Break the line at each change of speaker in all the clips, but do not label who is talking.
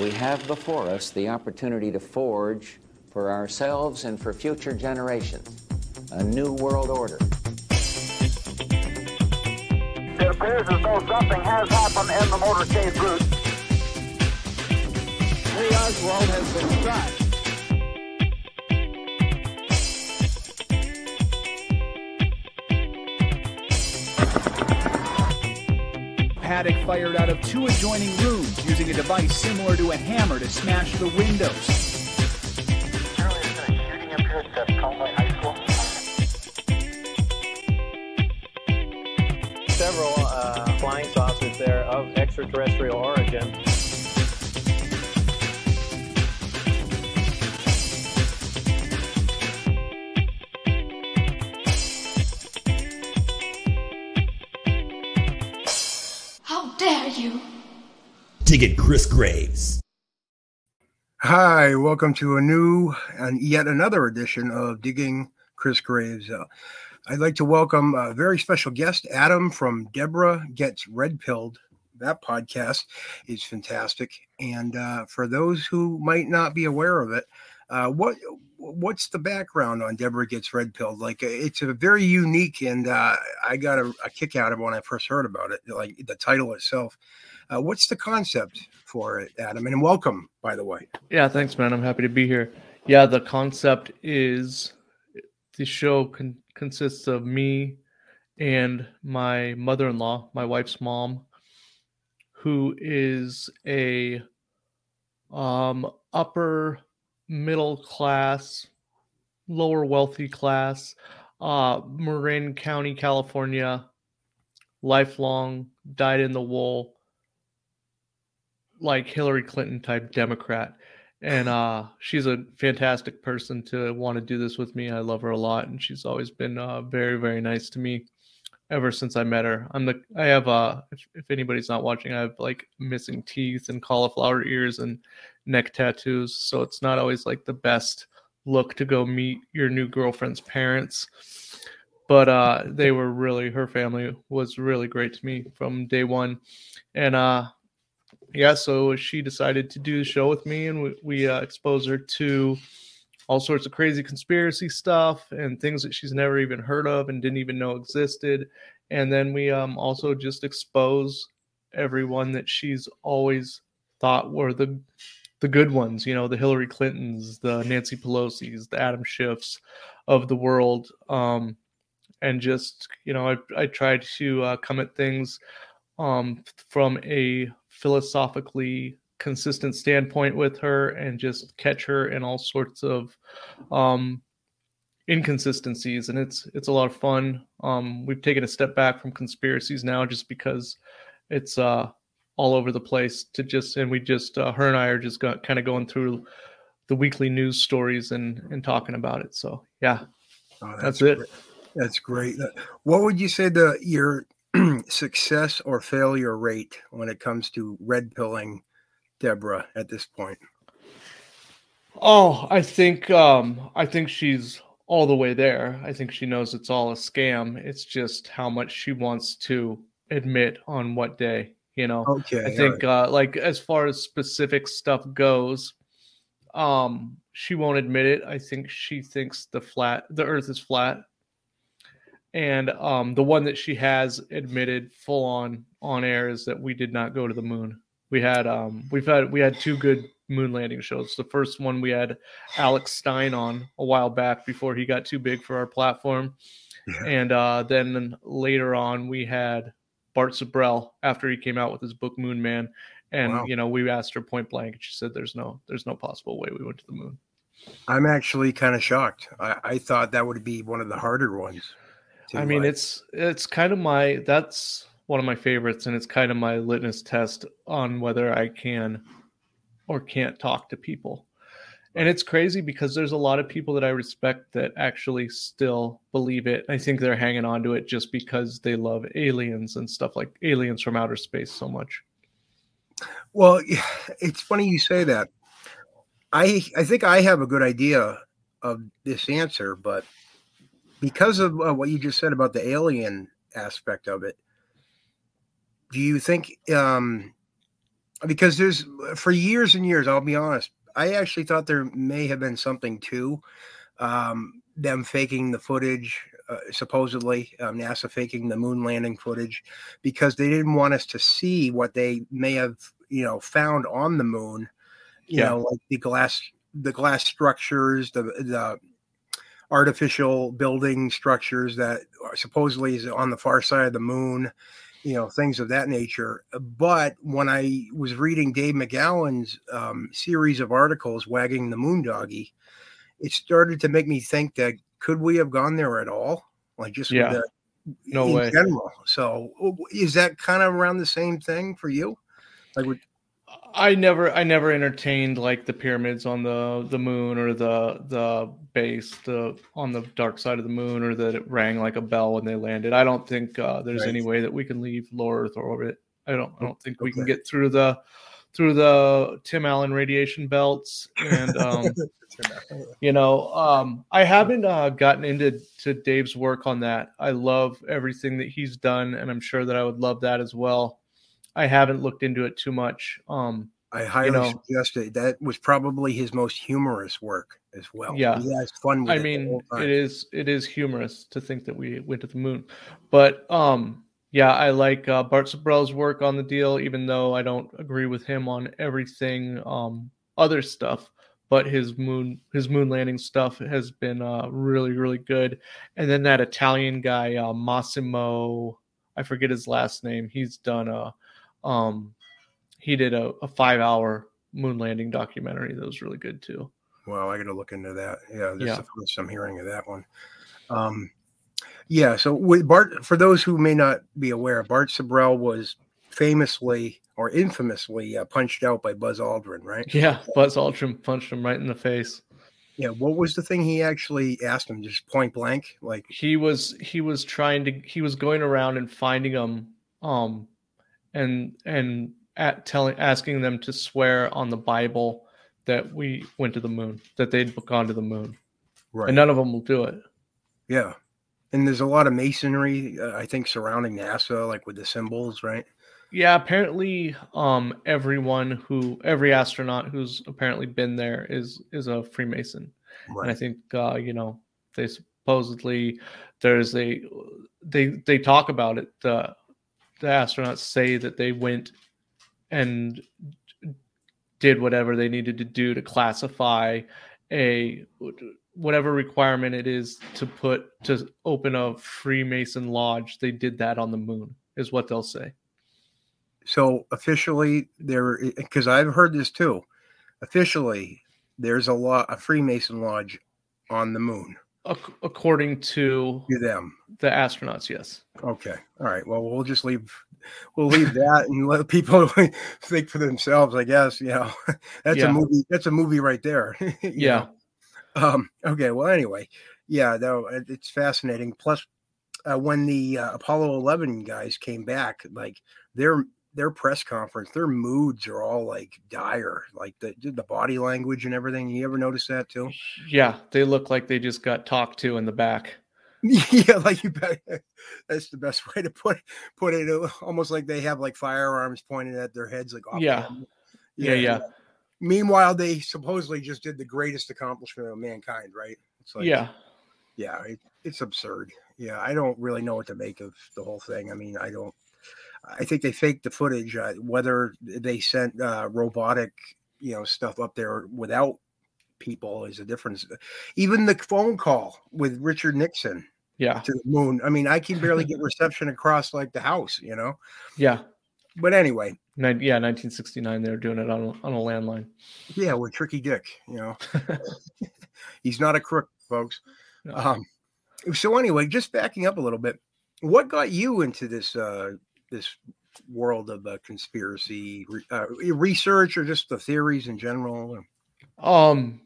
we have before us the opportunity to forge for ourselves and for future generations a new world order.
It appears as though something has happened in the motorcade route.
Lee Oswald has been shot. Paddock fired out of two adjoining rooms using a device similar to a hammer to smash the windows.
Apparently there's been a shooting up here at Conway High School.
several uh, flying saucers there of extraterrestrial origin.
Digging Chris Graves.
Hi, welcome to a new and yet another edition of Digging Chris Graves. Uh, I'd like to welcome a very special guest, Adam from Deborah Gets Red Pilled. That podcast is fantastic. And uh, for those who might not be aware of it, uh, what what's the background on Deborah Gets Red Pilled? Like, it's a very unique, and uh, I got a, a kick out of when I first heard about it. Like the title itself. Uh, what's the concept for it, Adam? And welcome, by the way.
Yeah, thanks, man. I'm happy to be here. Yeah, the concept is the show con- consists of me and my mother-in-law, my wife's mom, who is a um, upper middle class, lower wealthy class, uh, Marin County, California, lifelong, dyed in the wool, like Hillary Clinton type Democrat. And uh, she's a fantastic person to want to do this with me. I love her a lot, and she's always been uh, very, very nice to me ever since I met her. I'm the I have uh if, if anybody's not watching, I have like missing teeth and cauliflower ears and neck tattoos, so it's not always like the best look to go meet your new girlfriend's parents. But uh they were really her family was really great to me from day one. And uh yeah, so she decided to do the show with me and we, we uh, exposed her to all sorts of crazy conspiracy stuff and things that she's never even heard of and didn't even know existed. And then we um, also just expose everyone that she's always thought were the the good ones, you know, the Hillary Clintons, the Nancy Pelosi's, the Adam Schiffs of the world. Um, and just, you know, I, I tried to uh, come at things um, from a philosophically consistent standpoint with her and just catch her in all sorts of um inconsistencies and it's it's a lot of fun um we've taken a step back from conspiracies now just because it's uh all over the place to just and we just uh, her and I are just got, kind of going through the weekly news stories and and talking about it so yeah
Oh,
that's, it
great. That's great. What would you say the your success or failure rate when it comes to red pilling Deborah at this point?
Oh, I think um I think she's all the way there. I think she knows it's all a scam. It's just how much she wants to admit on what day, you know.
Okay.
I think uh like as far as specific stuff goes, um she won't admit it. I think she thinks the flat the earth is flat. And um the one that she has admitted full on on air is that we did not go to the moon. We had um we've had we had two good moon landing shows. The first one we had Alex Stein on a while back before he got too big for our platform.
Yeah.
And uh, then later on we had Bart Sibrel after he came out with his book Moon Man. And
Wow.
you know, we asked her point blank and she said there's no there's no possible way we went to the moon.
I'm actually kind of shocked. I, I thought that would be one of the harder ones.
I mean,
uh,
it's it's kind of my that's one of my favorites, and it's kind of my litmus test on whether I can or can't talk to people. And it's crazy because there's a lot of people that I respect that actually still believe it. I think they're hanging on to it just because they love aliens and stuff like aliens from outer space so much.
Well, it's funny you say that. I I think I have a good idea of this answer, but because of uh, what you just said about the alien aspect of it, do you think um, because there's for years and years. I'll be honest. I actually thought there may have been something to um, them faking the footage, uh, supposedly um, NASA faking the moon landing footage, because they didn't want us to see what they may have, you know, found on the moon. You
Yeah.
know, like the glass, the glass structures, the the artificial building structures that are supposedly is on the far side of the moon you know things of that nature but when i was reading dave mcgowan's um, series of articles wagging the moondoggie it started to make me think that could we have gone there at all like just
Yeah.
the,
No
in
way.
general so is that kind of around the same thing for you like
I never I never entertained like the pyramids on the the moon or the the base the on the dark side of the moon or that it rang like a bell when they landed. I don't think uh, there's
Right.
any way that we can leave low Earth orbit. I don't I don't think we can get through the through the Tim Allen radiation belts and um you know um i haven't uh, gotten into to dave's work on that i love everything that he's done and i'm sure that i would love that as well i haven't looked into it too much um
i highly
know-
suggest it that was probably his most humorous work as well.
Yeah.
he has fun
i
it
mean it is it is humorous to think that we went to the moon. But um yeah i like uh, bart Sibrel's work on the deal even though i don't agree with him on everything um other stuff. But his moon his moon landing stuff has been uh really really good. And then that italian guy uh massimo i forget his last name. He's done a um he did a, a five hour moon landing documentary that was really good too
Well, I got to look into that. Yeah, this
Yeah.
is the first I'm hearing of that one. Um, yeah, so with Bart, for those who may not be aware, Bart Sibrel was famously or infamously uh, punched out by Buzz Aldrin, right?
Yeah, Buzz Aldrin punched him right in the face.
Yeah, what was the thing he actually asked him, just point blank? Like,
He was he was trying to he was going around and finding them, um, and and at telling asking them to swear on the Bible that we went to the moon, that they'd gone to the moon,
right?
and none of them will do it.
yeah, and there's a lot of masonry, uh, I think, surrounding NASA, like with the symbols, right?
Yeah, apparently, um, everyone who every astronaut who's apparently been there is is a Freemason. and I think uh, you know they supposedly there's a they they talk about it. The the astronauts say that they went and did whatever they needed to do to classify a whatever requirement it is to put to open a Freemason lodge. They did that on the moon, is what they'll say.
So officially, there because I've heard this too. Officially, there's a lot a Freemason lodge on the moon.
Ac- according to
To them.
the astronauts, yes.
Okay. All right. Well, we'll just leave. We'll leave that and let people think for themselves. I guess. You know, that's
Yeah.
a movie. That's a movie right there.
Yeah.
know. Um. Okay. Well. Anyway. Yeah. No. It's fascinating. Plus, uh, when the uh, Apollo 11 guys came back, like their their press conference, their moods are all like dire, like the the body language and everything. You ever notice that too?
Yeah, they look like they just got talked to in the back.
yeah, like you bet. That's the best way to put put it. uh, Almost like they have like firearms pointed at their heads, like off
Yeah.
camera.
Yeah, yeah.
Meanwhile, they supposedly just did the greatest accomplishment of mankind, right? It's like,
yeah.
yeah, it, it's absurd. Yeah, I don't really know what to make of the whole thing. I mean, I don't. I think they faked the footage. Uh, whether they sent uh, robotic, you know, stuff up there without people is a difference. Even the phone call with Richard Nixon
Yeah.
to the moon. I mean, I can barely get reception across like the house, you know.
Yeah.
But anyway,
Nin- yeah, 1969 they were doing it on a, on a landline.
yeah, with Tricky Dick, you know, he's not a crook, folks.
No.
Um, so anyway, just backing up a little bit, what got you into this uh, this world of uh, conspiracy uh, research, or just the theories in general?
Um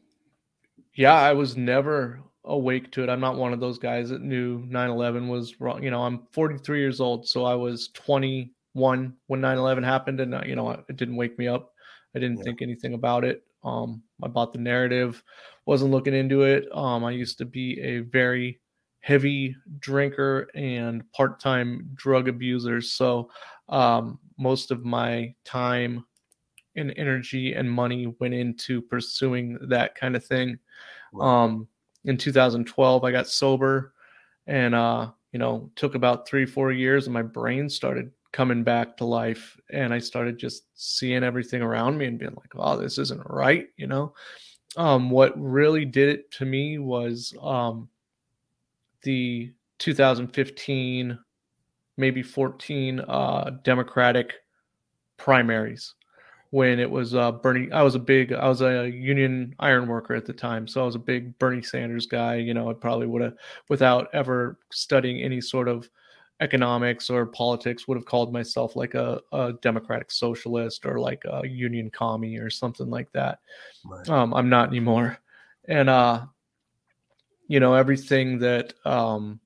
yeah, I was never awake to it. I'm not one of those guys that knew 9/11 was wrong. You know, I'm 43 years old, so I was 21 when 9/11 happened and uh, you know, it didn't wake me up. I didn't
Yeah.
think anything about it. Um I bought the narrative, wasn't looking into it. Um I used to be a very heavy drinker and part-time drug abuser, so um most of my time and energy and money went into pursuing that kind of thing. Um, in 2012, I got sober, and uh, you know, took about three, four years, and my brain started coming back to life, and I started just seeing everything around me and being like, "Oh, this isn't right," you know. Um, what really did it to me was um, the 2015, maybe 14 uh, Democratic primaries when it was uh, Bernie. I was a big, I was a union iron worker at the time, so I was a big Bernie Sanders guy. You know, I probably would have, without ever studying any sort of economics or politics, would have called myself like a, a democratic socialist or like a union commie or something like that.
Right.
Um, I'm not anymore, and uh, you know, everything that um,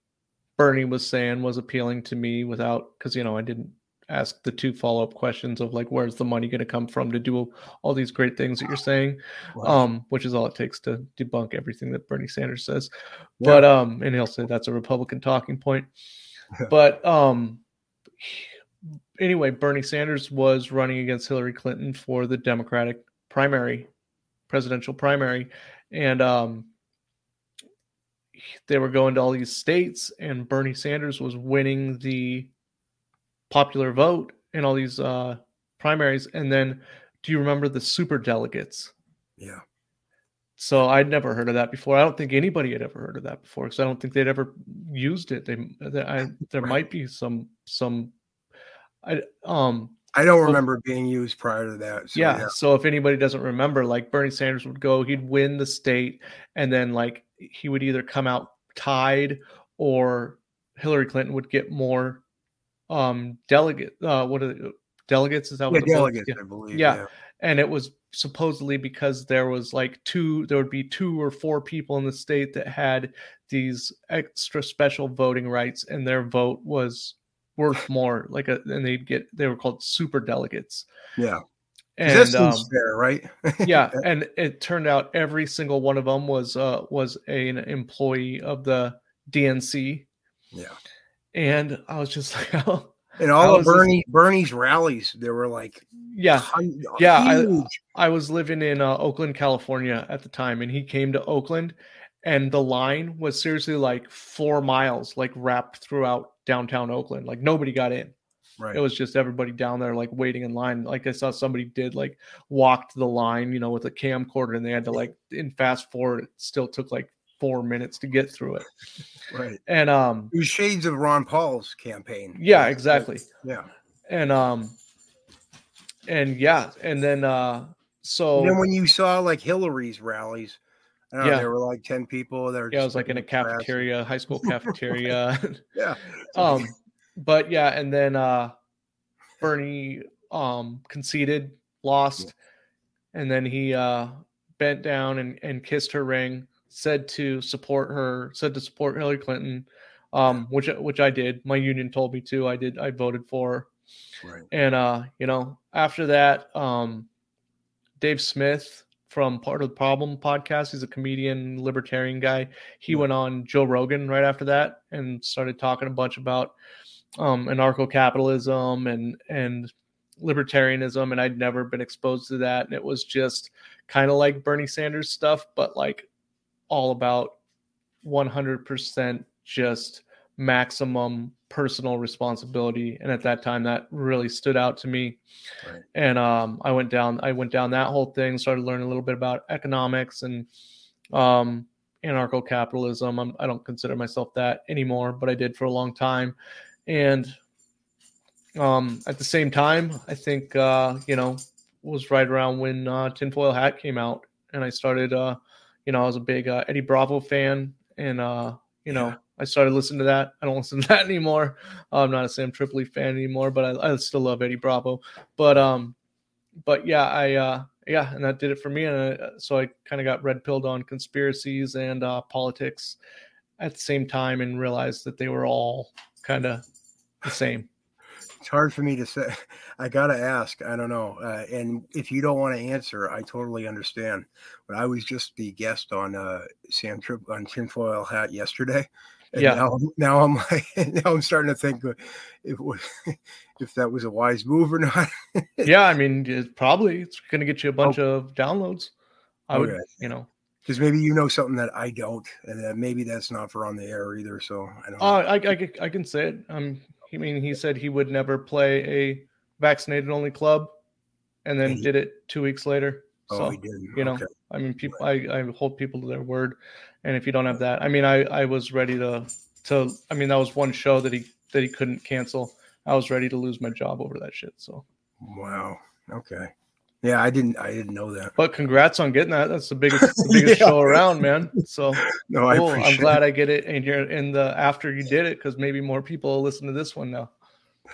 Bernie was saying was appealing to me without, because you know, I didn't ask the two follow up questions of like, where's the money going to come from to do all these great things that you're saying,
Right.
um, which is all it takes to debunk everything that Bernie Sanders says.
Yeah.
But um, and he'll say that's a Republican talking point. but um, anyway, Bernie Sanders was running against Hillary Clinton for the Democratic primary, presidential primary, and um, they were going to all these states, and Bernie Sanders was winning the popular vote in all these uh, primaries. And then, do you remember the super delegates?
yeah.
So I'd never heard of that before. I don't think anybody had ever heard of that before because I don't think they'd ever used it. They, they I, there might be some some. I um
I don't remember being used prior to that. So,
yeah, So if anybody doesn't remember, like Bernie Sanders would go, he'd win the state, and then like he would either come out tied or Hillary Clinton would get more um delegate uh what are they, delegates is that what the
delegates,
yeah.
I believe.
Yeah. and it was supposedly because there was like two there would be two or four people in the state that had these extra special voting rights and their vote was worth more like a and they'd get they were called super delegates
Yeah.
And
that
um,
fair, right?
yeah and it turned out every single one of them was uh was an employee of the dnc
Yeah.
and i was just like oh
And all of Bernie Bernie's rallies, there were like
yeah Yeah, I- I was living in uh, Oakland, California at the time, and he came to Oakland, and the line was seriously like four miles, like wrapped throughout downtown Oakland. Like nobody got in.
Right.
It was just everybody down there, like waiting in line. Like I saw somebody did like walked the line, you know, with a camcorder, and they had to like in fast forward. It still took like four minutes to get through it.
right.
And um,
It was shades of Ron Paul's campaign.
yeah, exactly.
Yeah.
And um, and yeah, and then uh, so
And then when you saw like Hillary's rallies, know,
Yeah.
there were like 10 people there.
yeah, I was like in a cafeteria, high school cafeteria.
Yeah.
um but yeah and then uh bernie um conceded lost and then he uh bent down and, and kissed her ring said to support her said to support hillary clinton um which which i did. My union told me to. I did i voted for. Her
right.
and uh you know after that um dave smith from part of the problem podcast he's a comedian libertarian guy. He
Yeah.
went on joe rogan right after that and started talking a bunch about um anarcho-capitalism and and libertarianism and i'd never been exposed to that. And it was just kind of like bernie sanders stuff but like all about 100% just maximum personal responsibility. And at that time that really stood out to me.
Right.
and um, i went down i went down that whole thing started learning a little bit about economics and um, anarcho-capitalism I'm, i don't consider myself that anymore but i did for a long time and um, at the same time i think uh, you know was right around when uh, tinfoil hat came out and i started uh, you know i was a big uh, eddie bravo fan and uh, you know
Yeah.
i started listening to that. I don't listen to that anymore. I'm not a sam tripoli fan anymore but I, I still love eddie bravo. But um but yeah i uh yeah and that did it for me. And uh, so i kind of got red pilled on conspiracies and uh politics at the same time and realized that they were all kind of the same
It's hard for me to say. I got to ask. I don't know. Uh, and if you don't want to answer, I totally understand. But I was just the guest on uh, Sam Trip on Tinfoil Hat yesterday. And
Yeah.
Now, now I'm like, now I'm starting to think if if that was a wise move or not.
yeah, I mean, it probably it's going to get you a bunch of downloads. I would, you know,
Because maybe you know something that I don't, and that maybe that's not for on the air either. So I don't.
uh,
know.
I, I, I can say it. Um, I mean, he said he would never play a vaccinated only club, and then
he-
did it two weeks later.
oh,
So
he did.
you know,
Okay.
I mean, people, I, I hold people to their word, and if you don't have that, I mean, I, I was ready to, to, I mean, that was one show that he that he couldn't cancel. I was ready to lose my job over that shit. So,
Wow. Okay. Yeah, I didn't. I didn't know that.
but congrats on getting that. That's the biggest, the biggest
Yeah.
show around, man. So
No, I
cool. I'm glad I get it, in you're in the after you did it because maybe more people will listen to this one now.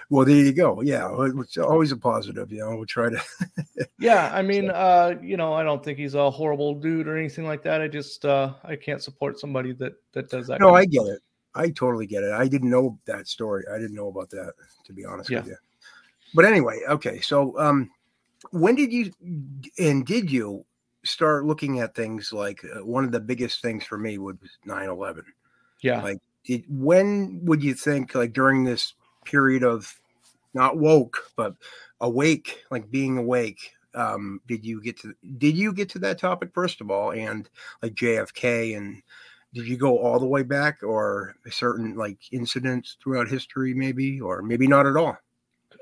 Well, there you go. Yeah, it's always a positive. You know, we'll try to.
Yeah, I mean, uh, you know, I don't think he's a horrible dude or anything like that. I just, uh, I can't support somebody that that does that.
No, I get it. I totally get it. I didn't know that story. I didn't know about that, to be honest with you. But anyway, okay. So, um, when did you and did you start looking at things like uh, one of the biggest things for me was 9/11?
Yeah,
Like, did when would you think like during this period of not woke but awake, like being awake? Um, did you get to did you get to that topic first of all, and like JFK and did you go all the way back or certain like incidents throughout history maybe or maybe not at all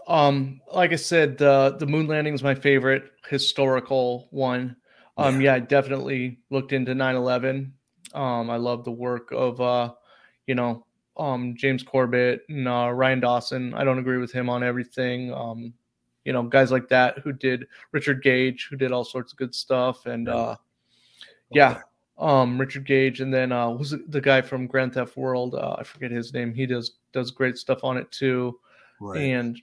Um, like I said, the the moon landing is my favorite historical one. Um, yeah, I definitely looked into 9/11. Um, I love the work of uh, you know, um, James Corbett and uh, Ryan Dawson. I don't agree with him on everything. Um, you know, guys like that who did Richard Gage, who did all sorts of good stuff, and uh, yeah, um, Richard Gage, and then uh, was the guy from Grand Theft World? Uh, I forget his name. He does does great stuff on it too,
right
and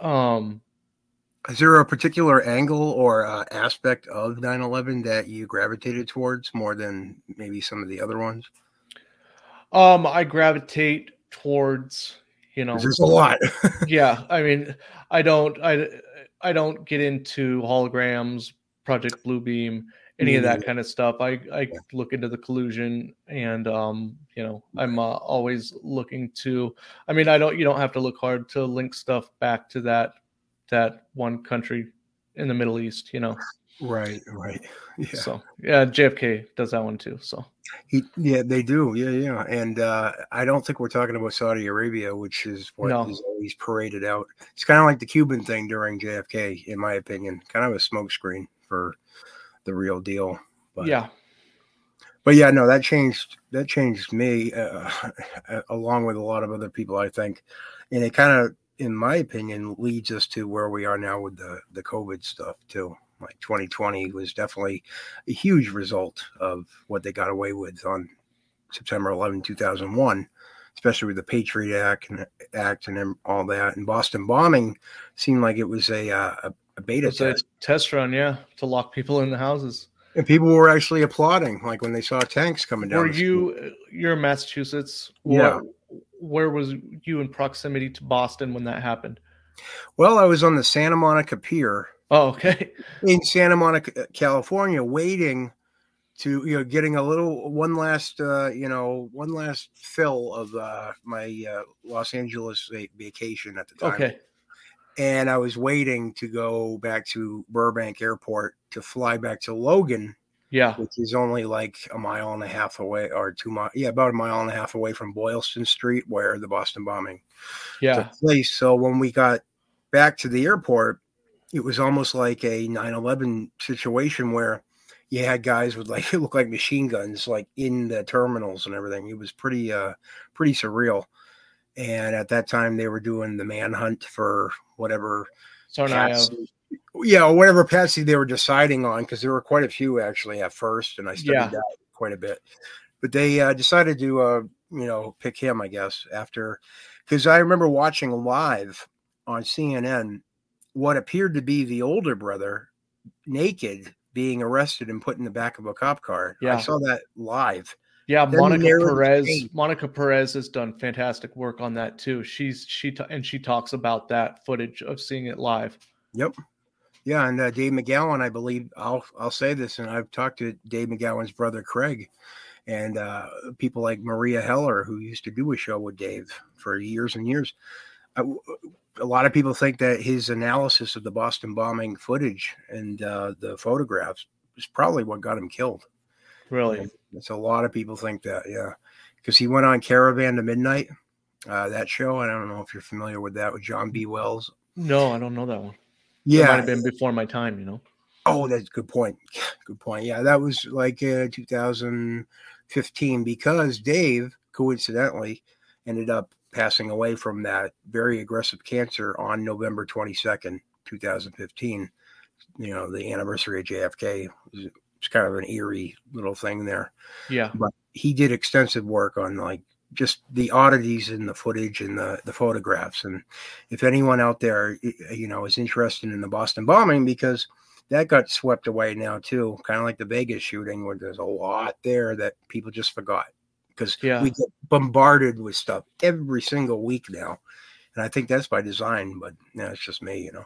um.
is there a particular angle or uh, aspect of 9-11 that you gravitated towards more than maybe some of the other ones
Um, I gravitate towards, you know
there's a lot
yeah. I mean, I don't, I, I don't get into holograms, Project Bluebeam, any of that
Mm.
kind of stuff. I, I look into the collusion, and um, you know, I'm uh, always looking to. I mean, I don't. You don't have to look hard to link stuff back to that, that one country in the Middle East. You know,
right right yeah
so yeah, JFK does that one too. So
He, yeah, they do. Yeah, yeah. And uh, I don't think we're talking about Saudi Arabia, which is what
No.
is always paraded out. It's kind of like the Cuban thing during JFK, in my opinion, kind of a smokescreen for the real deal. But
yeah,
but yeah, no, that changed. That changed me, uh, along with a lot of other people, I think. And it kind of, in my opinion, leads us to where we are now with the the COVID stuff too. Like 2020 was definitely a huge result of what they got away with on September 11, 2001, especially with the Patriot Act and Act and all that. And Boston bombing seemed like it was a uh, a, a beta
it's a
test,
test run. Yeah, to lock people in the houses.
and people were actually applauding, like when they saw tanks coming down.
Were you you're in Massachusetts?
Yeah.
What- where was you in proximity to Boston when that happened?
Well, I was on the Santa Monica Pier
Oh, okay.
in Santa Monica, California, waiting to you know getting a little one last uh, you know one last fill of uh, my uh, Los Angeles vacation at the time.
Okay.
And I was waiting to go back to Burbank Airport to fly back to Logan,
Yeah.
which is only like a mile and a half away, or two mile, yeah, about a mile and a half away from Boylston Street, where the Boston bombing
Yeah.
took place. So when we got back to the airport, it was almost like a 9/11 situation where you had guys with like it looked like machine guns like in the terminals and everything. It was pretty uh pretty surreal. And at that time they were doing the manhunt for whatever yeah, whatever patsy they were deciding on because there were quite a few actually at first and I studied
Yeah.
that quite a bit. But they uh, decided to uh you know pick him I guess after because I remember watching live on CNN what appeared to be the older brother naked being arrested and put in the back of a cop car. I saw that live.
Yeah, Monica Perez. Monica Perez has done fantastic work on that too. She's she ta- and she talks about that footage of seeing it live.
Yep. Yeah, and uh, Dave McGowan, I believe I'll I'll say this, and I've talked to Dave McGowan's brother Craig, and uh, people like Maria Heller, who used to do a show with Dave for years and years. Uh, a lot of people think that his analysis of the Boston bombing footage and uh, the photographs is probably what got him killed.
Really?
That's a lot of people think that, yeah, because he went on Caravan to Midnight, uh, that show. I don't know if you're familiar with that with John B. Wells.
No, I don't know that one.
Yeah,
It might have been before my time, you know.
Oh, that's a good point. Good point. Yeah, that was like uh, 2015 because Dave coincidentally ended up passing away from that very aggressive cancer on November 22nd, 2015. You know, the anniversary of JFK. It's kind of an eerie little thing there.
Yeah.
But he did extensive work on like just the oddities in the footage and the, the photographs. And if anyone out there, you know, is interested in the Boston bombing, because that got swept away now too, kind of like the Vegas shooting, where there's a lot there that people just forgot because
Yeah.
we get bombarded with stuff every single week now. And I think that's by design, but yeah, it's just me, you know.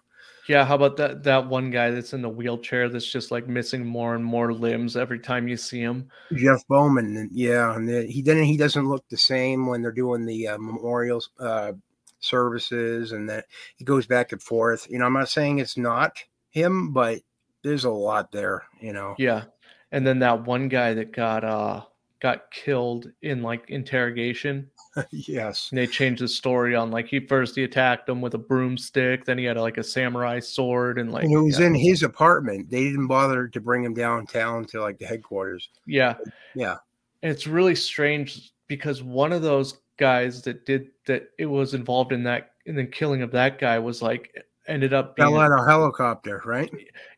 Yeah, how about that that one guy that's in the wheelchair that's just like missing more and more limbs every time you see him?
Jeff Bauman, yeah, and then he then he doesn't look the same when they're doing the uh, memorials uh, services, and that he goes back and forth. You know, I'm not saying it's not him, but there's a lot there. You know,
Yeah. And then that one guy that got uh got killed in like interrogation.
yes,
And they changed the story on like he first he attacked him with a broomstick, then he had like a samurai sword and like
and it was
yeah,
in his apartment. They didn't bother to bring him downtown to like the headquarters.
yeah.
Yeah,
And it's really strange because one of those guys that did that it was involved in that in the killing of that guy was like ended up being
fell out a helicopter, right?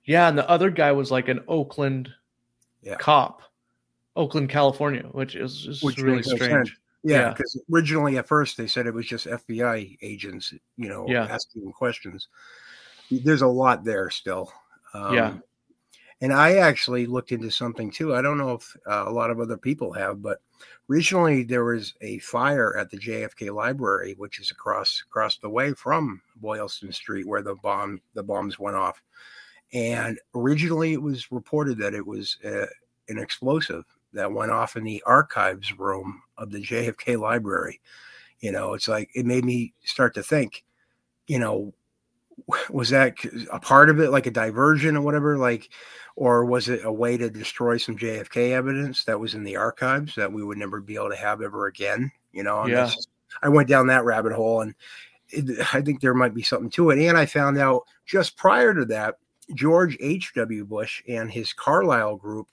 yeah, and the other guy was like an Oakland
Yeah.
cop, Oakland, California, which is just
Which
really strange.
sense. Yeah,
Yeah.
because originally at first they said it was just FBI agents, you know,
Yeah.
asking questions. There's a lot there still. Um,
Yeah.
And I actually looked into something too. I don't know if uh, a lot of other people have, but originally there was a fire at the JFK Library, which is across across the way from Boylston Street, where the bomb the bombs went off. And originally it was reported that it was uh, an explosive that went off in the archives room of the JFK library. You know, it's like it made me start to think, you know, was that a part of it, like a diversion or whatever, like, or was it a way to destroy some JFK evidence that was in the archives that we would never be able to have ever again? You know,
Yeah.
I went down that rabbit hole and it, I think there might be something to it. And I found out just prior to that, George H.W. Bush and his Carlyle group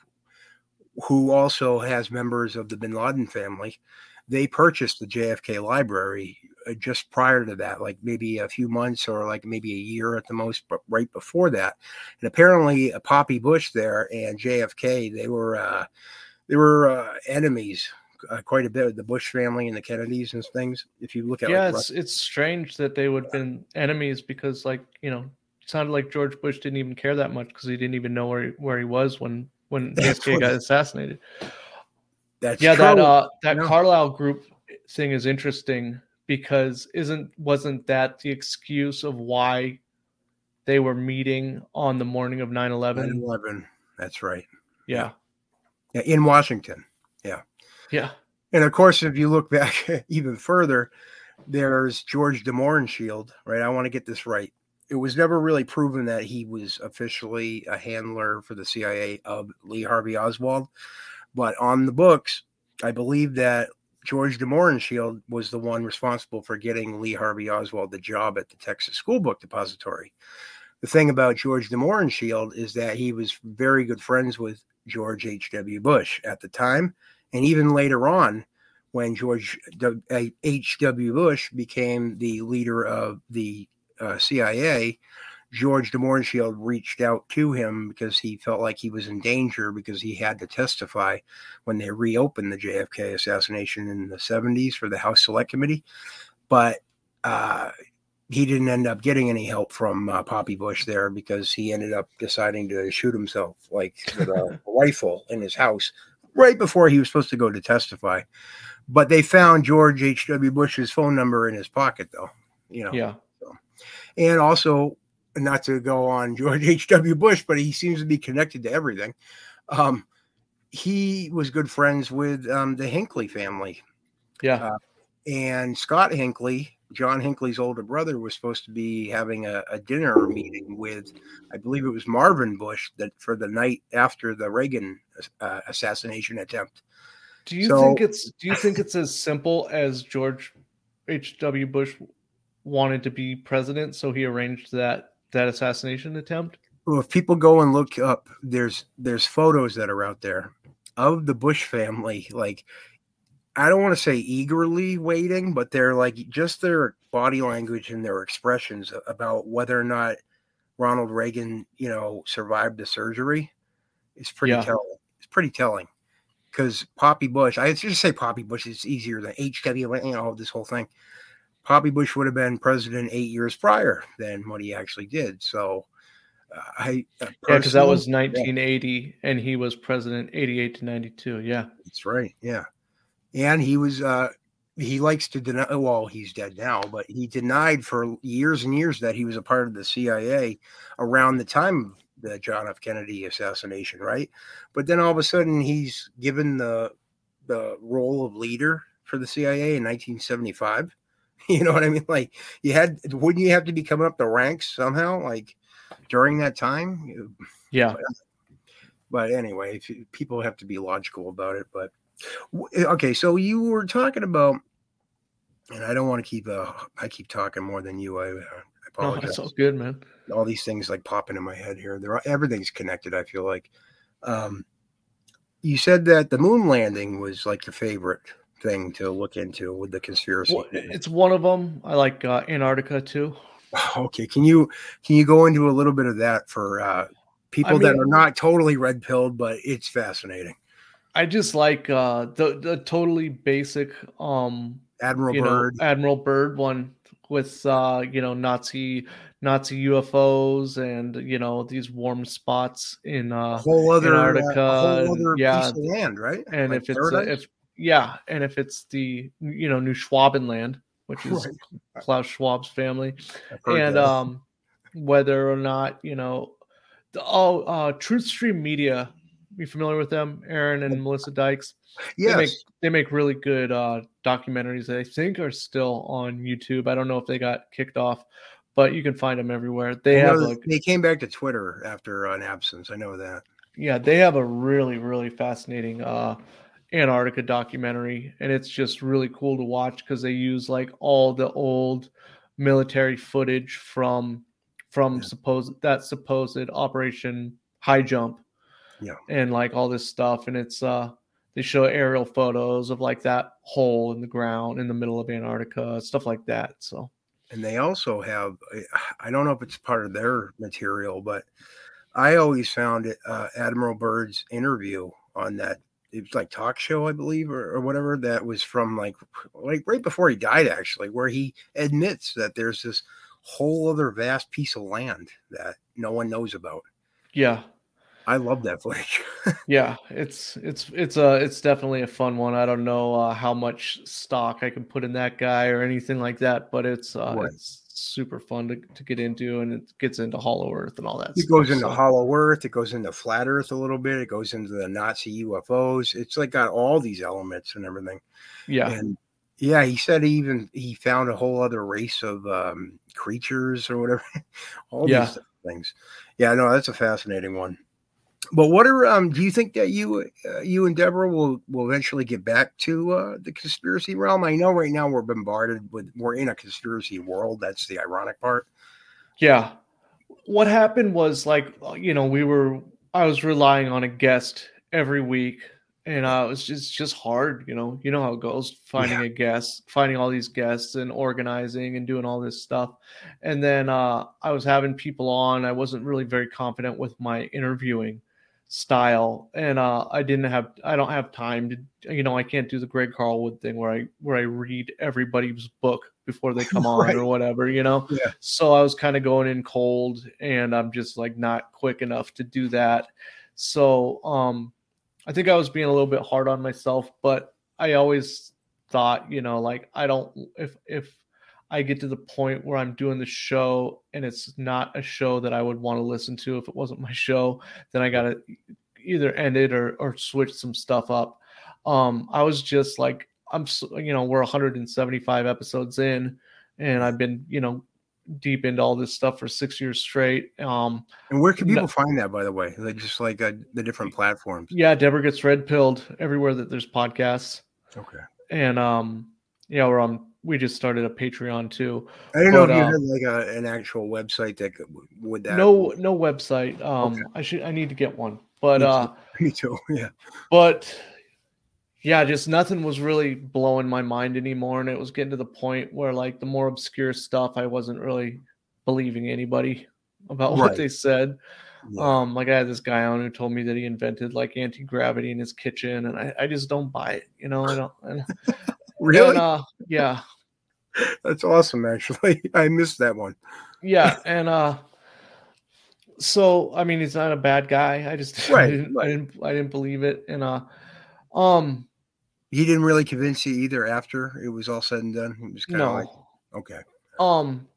who also has members of the bin Laden family, they purchased the JFK library uh, just prior to that, like maybe a few months or like maybe a year at the most, but right before that. And apparently, uh, Poppy Bush there and JFK, they were uh, they were uh, enemies uh, quite a bit. The Bush family and the Kennedys and things. If you look at
Yeah,
like,
it's it's strange that they would have been enemies because like, you know, it sounded like George Bush didn't even care that much because he didn't even know where he, where he was when when JFK got assassinated.
that's
yeah, that uh that
Yeah.
Carlyle group thing is interesting because isn't wasn't that the excuse of why they were meeting on the morning of 9-11?
9/11. That's right.
Yeah.
Yeah, in Washington.
Yeah. Yeah.
And of course, if you look back even further, there's George de Mohrenschildt, right? I want to get this right. It was never really proven that he was officially a handler for the CIA of Lee Harvey Oswald, but on the books, I believe that George de Mohrenschildt was the one responsible for getting Lee Harvey Oswald the job at the Texas School Book Depository. The thing about George de Mohrenschildt is that he was very good friends with George H.W. Bush at the time, and even later on, when George H.W. Bush became the leader of the uh, CIA, George de reached out to him because he felt like he was in danger because he had to testify when they reopened the JFK assassination in the 70s for the House Select Committee. But uh, he didn't end up getting any help from uh, Poppy Bush there because he ended up deciding to shoot himself like with a rifle in his house right before he was supposed to go to testify. But they found George H.W. Bush's phone number in his pocket, though. You know,
Yeah.
And also not to go on George H.W. Bush, but he seems to be connected to everything. Um, he was good friends with um, the Hinckley family.
Yeah.
Uh, and Scott Hinckley, John Hinckley's older brother, was supposed to be having a, a, dinner meeting with, I believe it was Marvin Bush, that for the night after the Reagan uh, assassination attempt.
Do you so, think it's Do you think it's as simple as George H. W. Bush wanted to be president, so he arranged that that assassination attempt?
Well, if people go and look up, there's there's photos that are out there of the Bush family, like I don't want to say eagerly waiting, but they're like just their body language and their expressions about whether or not Ronald Reagan, you know, survived the surgery is pretty yeah. telling. It's pretty telling because Poppy Bush, I just say Poppy Bush, it's easier than HW, you know, this whole thing. Poppy Bush would have been president eight years prior than what he actually did. So, uh, I
uh, yeah, because that was 1980, yeah. and he was president 88 to 92. Yeah,
that's right. Yeah, and he was uh he likes to deny well he's dead now but he denied for years and years that he was a part of the cia around the time of the john f kennedy assassination right but then all of a sudden he's given the the role of leader for the cia in 1975 you know what i mean like you had wouldn't you have to be coming up the ranks somehow like during that time
yeah
but, but anyway people have to be logical about it but Eh, okay, so you were talking about, and I don't want to keep uh, I keep talking more than you. I, uh, I apologize.
Oh, that's all good, man.
All these things like popping in my head here. They're everything's connected. I feel like. Um, you said that the moon landing was like your favorite thing to look into with the conspiracy.
Well, it's one of them. I like uh, Antarctica too.
Okay, can you can you go into a little bit of that for uh, people I mean, that are not totally red pilled, but it's fascinating.
I just like uh the the totally basic um
Admiral Byrd,
know, Admiral Byrd one with uh you know Nazi Nazi UFOs and you know these warm spots in uh
a whole other
Antarctica
uh, whole other yeah piece of land right
and like if it's uh, if yeah and if it's the you know New Schwabenland which is right. Klaus Schwab's family and that. um whether or not you know the, oh uh Truth Stream Media you familiar with them, Aaron and Melissa Dykes?
Yes.
They make, they make really good uh, documentaries that I think are still on YouTube. I don't know if they got kicked off, but you can find them everywhere. They have like,
they came back to Twitter after an absence. I know that.
Yeah, they have a really really fascinating uh, Antarctica documentary, and it's just really cool to watch because they use like all the old military footage from from yeah. supposed that supposed Operation High Jump
yeah
and like all this stuff and it's uh they show aerial photos of like that hole in the ground in the middle of antarctica stuff like that so
and they also have i don't know if it's part of their material but i always found it uh, admiral byrd's interview on that it was like talk show i believe or, or whatever that was from like like right before he died actually where he admits that there's this whole other vast piece of land that no one knows about
yeah
I love that footage.
yeah, it's it's it's a it's definitely a fun one. I don't know uh, how much stock I can put in that guy or anything like that, but it's uh, it's super fun to, to get into, and it gets into Hollow Earth and all that.
It
stuff,
goes into so. Hollow Earth. It goes into Flat Earth a little bit. It goes into the Nazi UFOs. It's like got all these elements and everything.
Yeah,
and yeah, he said he even he found a whole other race of um, creatures or whatever. all yeah. these things. Yeah, no, that's a fascinating one. But what are um? Do you think that you uh, you and Deborah will will eventually get back to uh, the conspiracy realm? I know right now we're bombarded with we're in a conspiracy world. That's the ironic part.
Yeah, what happened was like uh, you know we were I was relying on a guest every week, and uh, it was just just hard. You know, you know how it goes finding yeah. a guest, finding all these guests, and organizing and doing all this stuff. And then uh, I was having people on. I wasn't really very confident with my interviewing style and uh i didn't have i don't have time to you know i can't do the greg carlwood thing where i where i read everybody's book before they come on right. or whatever you know
yeah.
so i was kind of going in cold and i'm just like not quick enough to do that so um i think i was being a little bit hard on myself but i always thought you know like i don't if if I get to the point where I'm doing the show and it's not a show that I would want to listen to if it wasn't my show, then I got to either ended or or switch some stuff up. Um, I was just like, I'm, you know, we're 175 episodes in, and I've been, you know, deep into all this stuff for six years straight. Um,
And where can
No.
people find that, by the way? Like just like uh, the different platforms.
yeah, Deborah gets red pilled everywhere that there's podcasts,
Okay.
and um, yeah, we're on. We just started a Patreon too.
I don't know if you
uh,
had like a, an actual website that could, would that.
No, no website. Um,
Okay.
I should. I need to get one, but
Me too.
uh.
Me too. Yeah.
but yeah just nothing was really blowing my mind anymore and it was getting to the point where like the more obscure stuff i wasn't really believing anybody about what
Right.
they said
yeah.
um like i had this guy on who told me that he invented like anti-gravity in his kitchen and i, I just don't buy it you know i don't and,
really?
and, uh, yeah
That's awesome. Actually, I missed that one.
yeah and uh so i mean he's not a bad guy i just I,
Right,
didn't,
right.
I didn't i didn't believe it and uh um
He didn't really convince you either. After it was all said and done, it was kind of
no
like okay.
Um,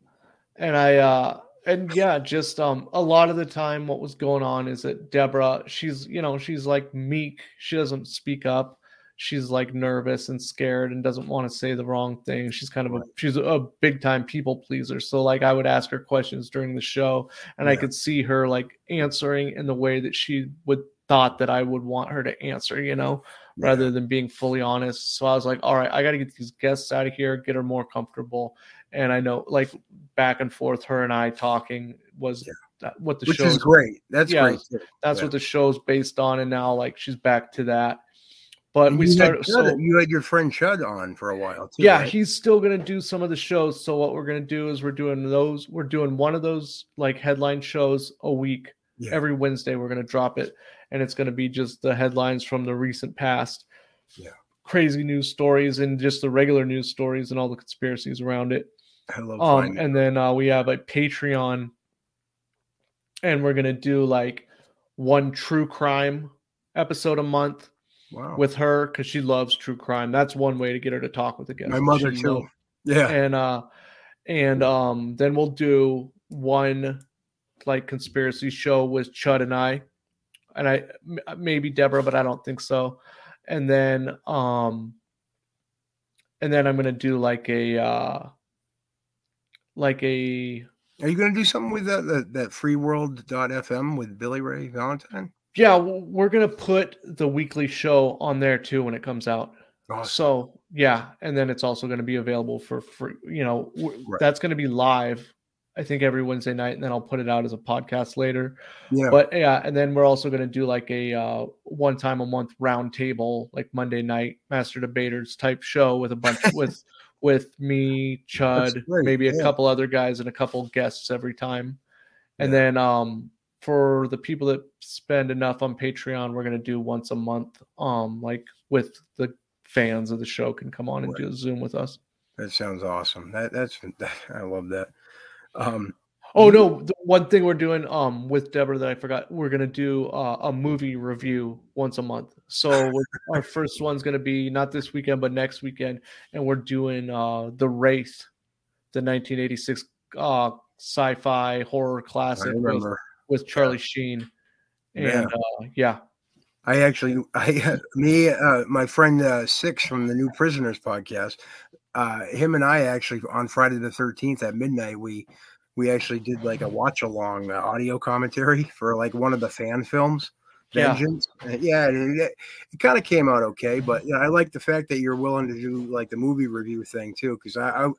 and I uh and yeah, just um a lot of the time what was going on is that Deborah, she's you know, she's like meek, she doesn't speak up. She's like nervous and scared and doesn't want to say the wrong thing. She's kind of a she's a big time people pleaser. So like I would ask her questions during the show and I could see her like answering in the way that she would thought that I would want her to answer, you know,
Yeah.
rather than being fully honest. So I was like, all right, I got to get these guests out of here, get her more comfortable. And I know, like, back and forth, her and I talking was
Yeah.
that, what the
Which
show
is great. That's
Yeah,
great.
That's
Yeah.
what the show's based on. And now, like, she's back to that. But
And
we started. So,
you had your friend Chud on for a while too.
yeah,
right?
he's still gonna do some of the shows. So what we're gonna do is we're doing those. We're doing one of those like headline shows a week.
Yeah.
Every Wednesday we're gonna drop it, and it's gonna be just the headlines from the recent past.
Yeah.
Crazy news stories and just the regular news stories and all the conspiracies around it.
I love
Um, and then uh, we have a Patreon, and we're gonna do like one true crime episode a month
wow.
with her because she loves true crime. That's one way to get her to talk with the guests.
my mother
She
too. Yeah.
and uh and um then we'll do one like conspiracy show with chud and i and i m- maybe deborah but i don't think so and then um and then i'm gonna do like a uh like a
Are you going to do something with that that, that freeworld.fm with Billy Ray Valentine?
Yeah we're gonna put the weekly show on there too when it comes out
Awesome.
So yeah, and then it's also going to be available for free. You know,
Right.
that's going to be live. I think every Wednesday night, and then I'll put it out as a podcast later.
yeah.
But yeah, and then we're also going to do like a uh, one time a month round table, like Monday night master debaters type show with a bunch with with me, Chud, maybe a
yeah.
couple other guys, and a couple guests every time. And
Yeah.
then um for the people that spend enough on Patreon, we're gonna do once a month, um, like with the fans of the show can come on and do a Zoom with us.
that sounds awesome. That that's I love that. Um,
Oh no, the one thing we're doing um with Deborah that I forgot, we're gonna do uh, a movie review once a month. So our first one's gonna be not this weekend but next weekend, and we're doing uh the Wraith, the 1986 uh sci-fi horror classic with,
remember.
With Charlie Sheen. And
Yeah.
uh, yeah,
I actually, I, me, uh, my friend uh, Six from the New Prisoners podcast, uh, him and I actually on Friday the thirteenth at midnight, we we actually did like a watch along uh, audio commentary for like one of the fan films. Vengeance. And yeah, it, it, it kind of came out okay, but you know, I like the fact that you're willing to do like the movie review thing too, because I, I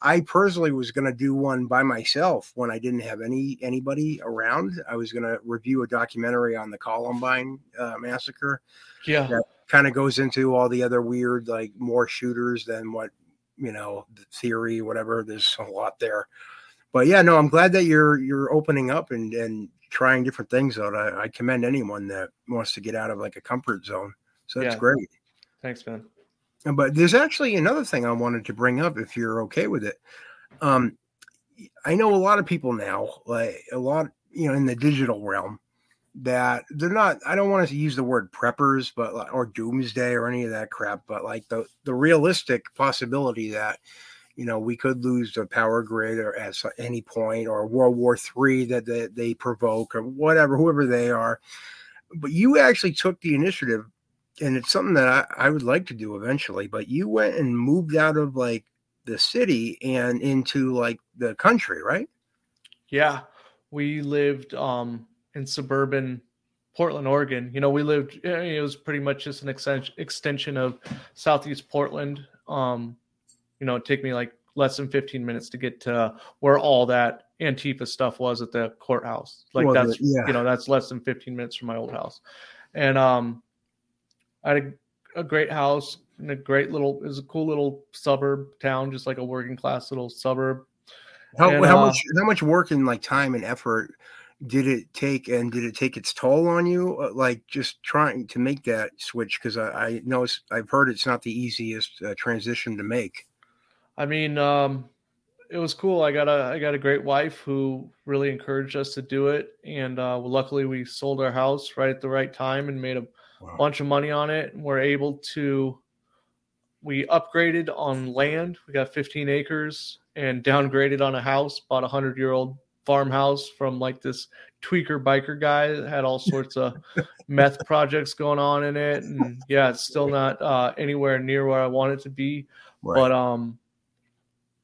I personally was gonna do one by myself when I didn't have any anybody around. I was gonna review a documentary on the Columbine uh, massacre
yeah,
Yeah. kind of goes into all the other weird, like more shooters than what you know, the theory, whatever. There's a lot there, but yeah, no, I'm glad that you're you're opening up and and trying different things out. I, I commend anyone that wants to get out of like a comfort zone. So that's
Yeah.
great.
thanks, man.
But there's actually another thing I wanted to bring up if you're okay with it. Um, I know a lot of people now, like a lot, you know, in the digital realm, that they're not. I don't want to use the word preppers, but or doomsday or any of that crap. But like the the realistic possibility that you know we could lose the power grid or at any point, or World War Three that they, they provoke or whatever, whoever they are. but you actually took the initiative, and it's something that I, I would like to do eventually. But you went and moved out of like the city and into like the country, right?
Yeah, we lived um, in suburban Portland, Oregon. You know, we lived. It was pretty much just an extension extension of Southeast Portland. Um, you know, it took me like less than 15 minutes to get to where all that Antifa stuff was at the courthouse. Like
Well,
that's
yeah.
you know that's less than 15 minutes from my old house, and um, I had a, a great house and a great little. It was a cool little suburb town, just like a working class little suburb.
How,
And,
how
uh,
much how much work and like time and effort did it take, and did it take its toll on you? Uh, Like just trying to make that switch because I, I know it's, I've heard it's not the easiest uh, transition to make.
I mean, um, it was cool. I got a I got a great wife who really encouraged us to do it, and uh, luckily we sold our house right at the right time and made a
Wow.
bunch of money on it. And we're able to we upgraded on land. We got 15 acres and downgraded on a house. Bought a hundred year old farmhouse from like this tweaker biker guy that had all sorts of meth projects going on in it. And yeah, it's still not uh, anywhere near where I want it to be
Right.
but um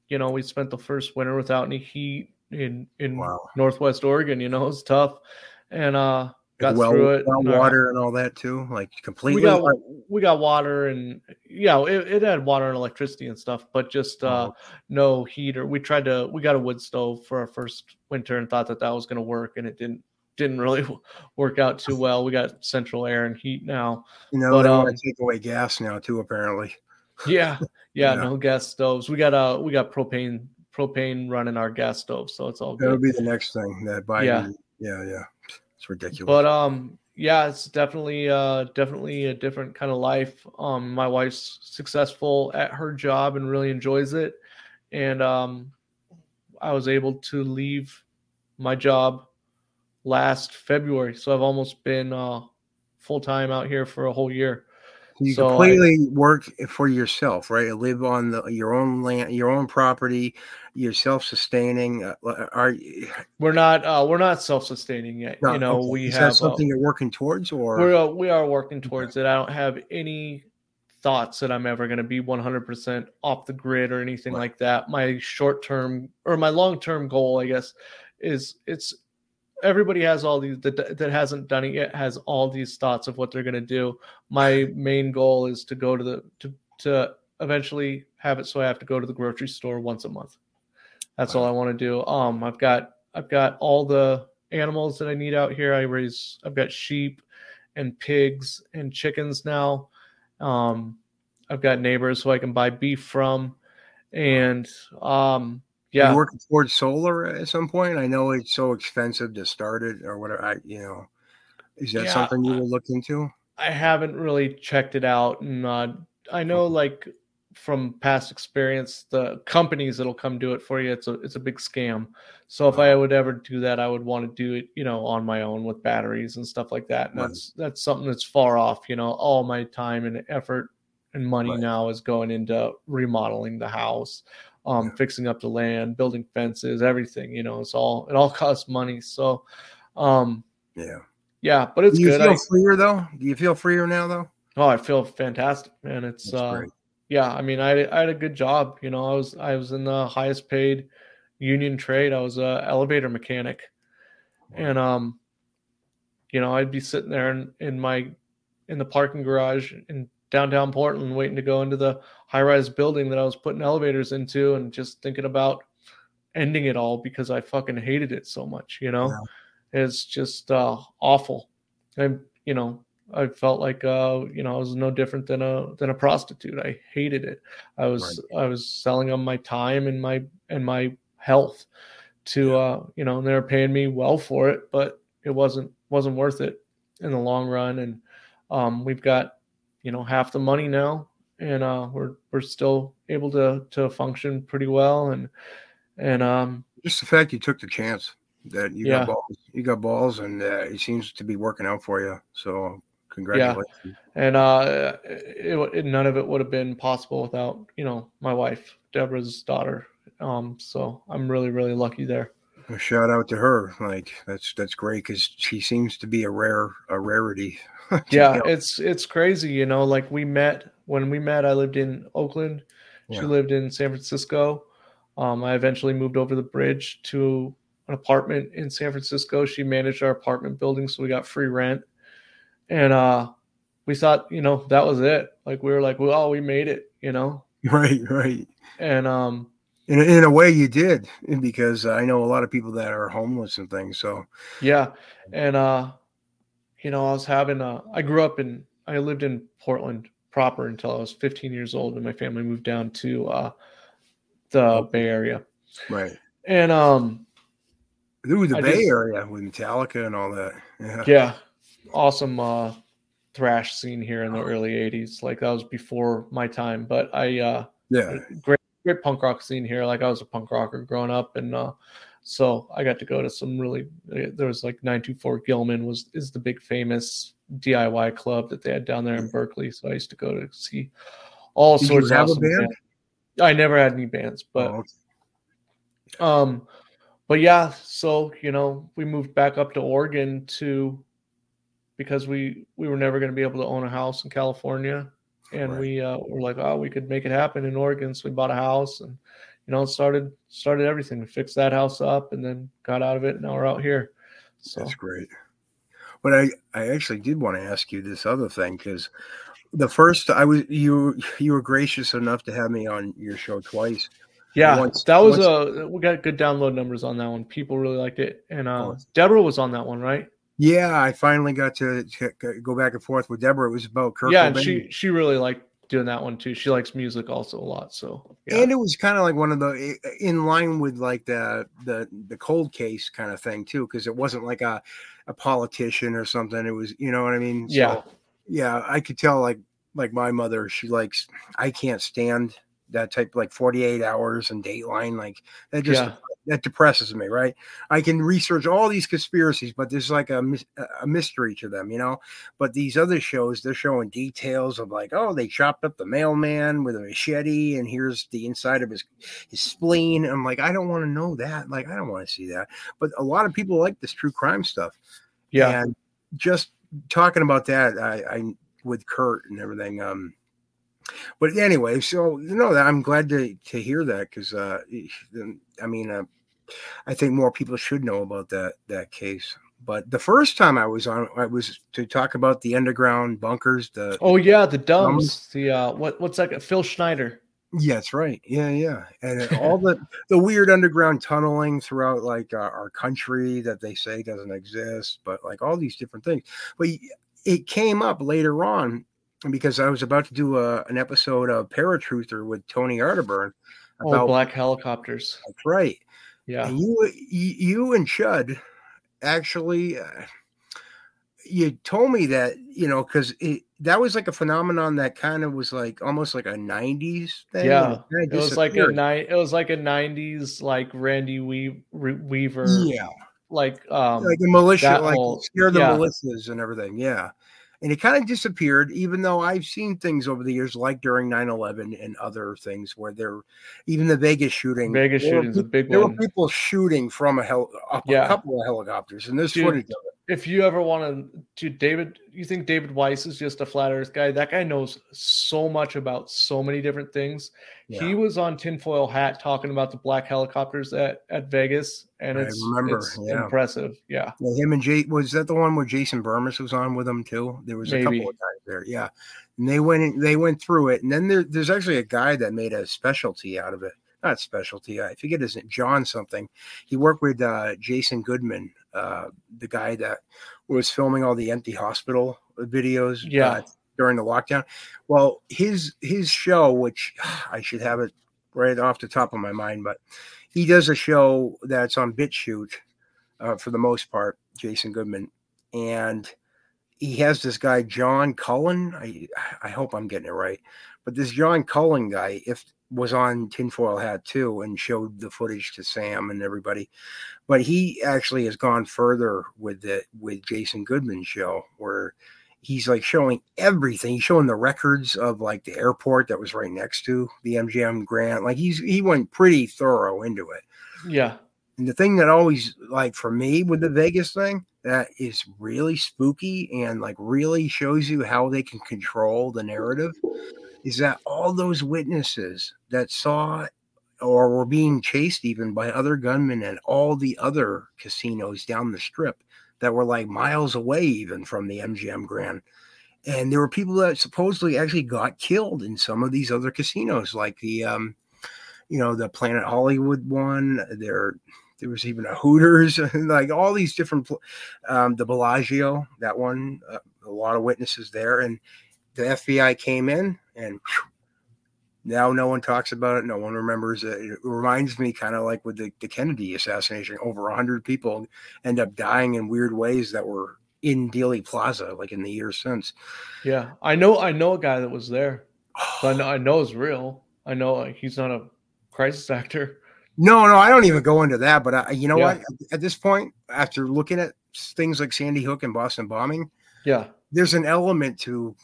you know we spent the first winter without any heat in in
Wow.
northwest oregon you know it was tough and uh got
well,
through it
well
and, uh,
water and all that too, like completely.
we got we got water and yeah it, it had water and electricity and stuff but just uh
Oh.
no heater we tried to we got a wood stove for our first winter and thought that that was going to work and it didn't didn't really work out too well we got central air and heat now
you know,
but,
they want
um,
to take away gas now too. Apparently,
yeah. Yeah no gas stoves. We got uh we got propane propane running our gas stove so it's all good.
be the next thing that Biden.
Yeah.
Yeah, yeah, it's ridiculous.
but um yeah it's definitely uh definitely a different kind of life. Um my wife's successful at her job and really enjoys it. And um i was able to leave my job last february so i've almost been uh full time out here for a whole year
you
so I-
completely work for yourself, right? Live on the, your own land, your own property. You're self-sustaining. Uh, are
we're not uh we're not self-sustaining yet
no,
you know
okay.
we
is
have
that
uh,
something you're working towards, or
we're uh, we are working towards it. I don't have any thoughts that I'm ever going to be 100% off the grid or anything
Right.
like that. My short term or my long term goal, I guess, is it's everybody has all these that, that hasn't done it yet has all these thoughts of what they're going to do. My main goal is to go to the to to eventually have it so I have to go to the grocery store once a month. That's all I want to do. Um, I've got I've got all the animals that I need out here. I raise I've got sheep and pigs and chickens now. Um, I've got neighbors who I can buy beef from, and um, yeah,
you working towards solar at some point? I know it's so expensive to start it, or whatever. I, you know, is that
Yeah,
something you will look into?
I haven't really checked it out, and uh, I know like from past experience, the companies that'll come do it for you, it's a it's a big scam. So if I would ever do that, I would want to do it, you know, on my own with batteries and stuff like that. And
Right.
that's that's something that's far off. You know, all my time and effort and money
Right.
now is going into remodeling the house, um, fixing up the land, building fences, everything. You know, it's all it all costs money. So, um,
Yeah.
yeah, but it's
Do you
good.
feel
I,
freer though? Do you feel freer now though?
Oh, I feel fantastic, man. It's
That's
uh
great.
yeah, I mean I I had a good job, you know. I was I was in the highest paid union trade. I was a elevator mechanic. And um you know, I'd be sitting there in, in my in the parking garage in downtown Portland waiting to go into the high-rise building that I was putting elevators into and just thinking about ending it all because I fucking hated it so much, you know. It's just uh awful. And you know, I felt like uh, you know, I was no different than a than a prostitute. I hated it. I was I was selling on my time and my and my health to uh, you know, and they were paying me well for it, but it wasn't wasn't worth it in the long run. And um, we've got you know half the money now, and uh, we're we're still able to to function pretty well. And and um,
Just the fact you took the chance that you
Yeah.
got balls, you got balls, and uh, it seems to be working out for you. So congratulations. Yeah.
and uh, it, it, none of it would have been possible without you know my wife, Deborah's daughter. Um, so I'm really really lucky there.
A shout out to her. Like that's that's great because she seems to be a rare a rarity.
yeah
be-
it's it's crazy you know like we met when we met i lived in oakland she
Yeah.
lived in san francisco um, i eventually moved over the bridge to an apartment in san francisco she managed our apartment building so we got free rent and uh we thought you know that was it like we were like well we made it you know
right, right.
and um
In a- in a way, you did because I know a lot of people that are homeless and things. So
Yeah, and uh, you know, I was having a i grew up in I lived in Portland proper until I was 15 years old, and my family moved down to uh, the Bay Area,
right,
and um,
ooh, the
I
Bay
just-
Area with Metallica and all that. Yeah,
yeah, awesome uh, thrash scene here in the early 80s. Like that was before my time, but I uh,
yeah,
great great punk rock scene here. Like I was a punk rocker growing up, and uh, so I got to go to some really. There was like 924 Gilman was is the big famous DIY club that they had down there in Berkeley. So I used to go to see all
Did
sorts of awesome
band?
bands. I never had any bands, but
Oh, okay.
um, but yeah, so you know, we moved back up to Oregon to because we we were never going to be able to own a house in California, and
Right.
we uh, were like, oh, we could make it happen in Oregon, so we bought a house and you know started started everything. We fixed that house up and then got out of it. And now we're out here. So
That's great. But I, I actually did want to ask you this other thing because the first I was you you were gracious enough to have me on your show twice.
yeah,
Once-
that was
once-
a we got good download numbers on that one. People really liked it, and uh,
Oh.
Deborah was on that one, right?
Yeah, I finally got to, to go back and forth with Deborah. It was about Kurt
yeah,
Cobain.
she she really liked doing that one too. She likes music also a lot, so yeah.
and it was kind of like one of the in line with like the the the cold case kind of thing too because it wasn't like a a politician or something it was you know what i mean So,
Yeah.
yeah i could tell like like my mother she likes i can't stand that type like 48 hours and dateline like that just
Yeah.
That depresses me right? I can research all these conspiracies but there's like a, a mystery to them you know? But these other shows they're showing details of like oh they chopped up the mailman with a machete and here's the inside of his his spleen. I'm like i don't want to know that. Like i don't want to see that. But a lot of people like this true crime stuff.
Yeah.
and just talking about that i i with kurt and everything um but anyway so you know i'm glad to to hear that because uh i mean uh, i think more people should know about that that case but the first time i was on i was to talk about the underground bunkers the
Oh yeah, the DUMBs. The uh, what what's that? Phil Schneider.
Yeah, that's right. Yeah, yeah, and all the the weird underground tunneling throughout like uh, our country that they say doesn't exist, but like all these different things. But it came up later on because I was about to do a, an episode of Paratruther with Tony Arterburn
Oh,
about
black helicopters.
that's right.
Yeah.
And you, you, and Chud actually, uh, you told me that you know because that was like a phenomenon that kind of was like almost like a '90s thing.
Yeah,
kinda
It was like a night. It was like a '90s like Randy Wee- Weaver.
yeah,
Like um.
like a militia, like
whole-
scare the
yeah.
militias and everything. Yeah. And it kind of disappeared, even though I've seen things over the years, like during 9 11 and other things where there, even the Vegas shooting.
Vegas
shooting
shooting's a big
There were people shooting from a hell, up
Yeah.
a couple of helicopters, and there's
Dude,
footage of it.
If you ever want to, David, you think David Weiss is just a flat Earth guy? That guy knows so much about so many different things. He was on tinfoil hat talking about the black helicopters at, at Vegas, and
I
it's,
remember,
it's
yeah.
impressive. Yeah,
Yeah, him and Jay was that the one where Jason Bermas was on with him too? There was a couple of guys there, yeah. And they went in, they went through it, and then there, there's actually a guy that made a specialty out of it. Not specialty, I forget his name, John something. He worked with uh, Jason Goodman, uh, the guy that was filming all the empty hospital videos.
Yeah.
uh, during the lockdown. Well, his his show, which I should have it right off the top of my mind, but he does a show that's on BitChute uh, for the most part, Jason Goodman, and he has this guy John Cullen. I I hope I'm getting it right, but this John Cullen guy, if was on tinfoil hat too, and showed the footage to Sam and everybody, but he actually has gone further with the with Jason Goodman's show where he's like showing everything. He's showing the records of like the airport that was right next to the MGM Grand. Like he's he went pretty thorough into it
yeah,
And the thing that always like for me with the Vegas thing that is really spooky and like really shows you how they can control the narrative is that all those witnesses that saw or were being chased even by other gunmen at all the other casinos down the strip that were like miles away even from the MGM Grand. And there were people that supposedly actually got killed in some of these other casinos, like the um, you know, the Planet Hollywood one. There there was even a Hooters, like all these different um, the Bellagio, that one, uh, a lot of witnesses there. And the FBI came in and now no one talks about it. No one remembers it. It reminds me kind of like with the, the Kennedy assassination. Over 100 people end up dying in weird ways that were in Dealey Plaza, like in the years since.
Yeah, I know. I know a guy that was there. I know. I know it's real. I know like, he's not a crisis actor.
No, no, I don't even go into that. But I, you know
Yeah.
what? At this point, after looking at things like Sandy Hook and Boston bombing,
Yeah.
there's an element to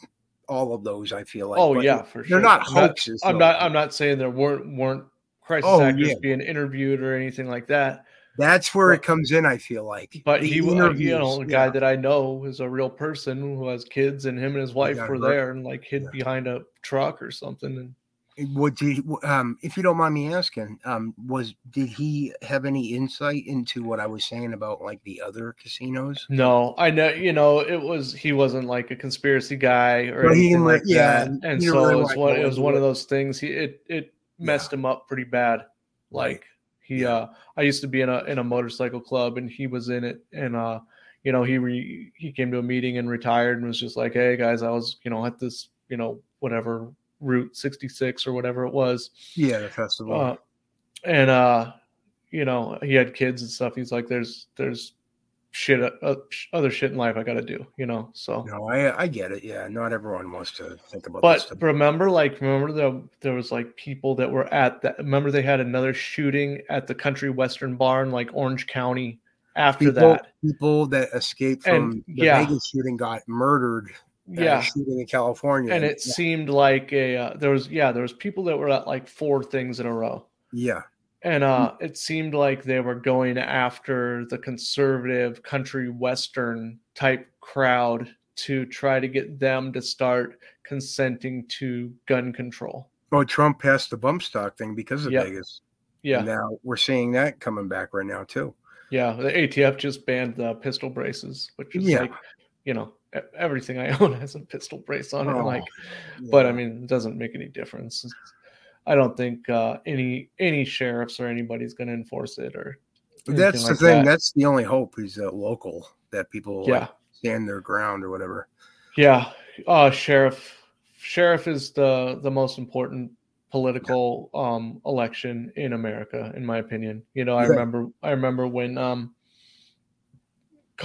all of those. I feel like.
oh
But
yeah, for sure.
they're not
I'm not,
hoaxes.
I'm not. I'm not saying there weren't weren't crisis
Oh,
actors
yeah.
being interviewed or anything like that.
That's where it comes in. I feel like.
But
The
he, wa- uh, you know, the guy
yeah.
that I know is a real person who has kids, and him and his wife were
hurt.
there and like hid
Yeah.
behind a truck or something. And
What did um if you don't mind me asking, um was did he have any insight into what I was saying about like the other casinos?
no, I know, you know, it was he wasn't like a conspiracy guy or
he
anything like
yeah,
that. And so
really
it was one. It was one of those things. He it it messed him up pretty bad. Like he
Yeah.
uh I used to be in a in a motorcycle club and he was in it and uh you know he re, he came to a meeting and retired and was just like hey guys I was you know at this you know whatever route 66 or whatever it was
Yeah, the festival.
uh, and uh you know he had kids and stuff he's like there's there's shit uh, other shit in life I got to do you know so
no, I I get it. Yeah, not everyone wants to think about
but remember, like, remember the there was like people that were at that. Remember they had another shooting at the Country Western Barn, like Orange County after
people,
that.
people that escaped
And,
from the
yeah.
Vegas shooting got murdered
Yeah,
shooting in California.
and it
yeah,
seemed like a uh, there was yeah there was people that were at like four things in a row,
yeah,
and uh, it seemed like they were going after the conservative country western type crowd to try to get them to start consenting to gun control.
Oh, Trump passed the bump stock thing because of
Yep.
Vegas.
Yeah,
Now we're seeing that coming back right now too.
Yeah, the ATF just banned the pistol braces, which is
Yeah.
like, you know, everything I own has a pistol brace on it.
Oh,
Like, but I mean, it doesn't make any difference. I don't think uh, any any sheriffs or anybody's going to enforce it or.
That's the
like
thing.
that.
That's the only hope is that local that people like, stand their ground or whatever.
yeah. Uh, sheriff, sheriff is the the most important political um election in America, in my opinion. You know, I
Yeah.
remember I remember when um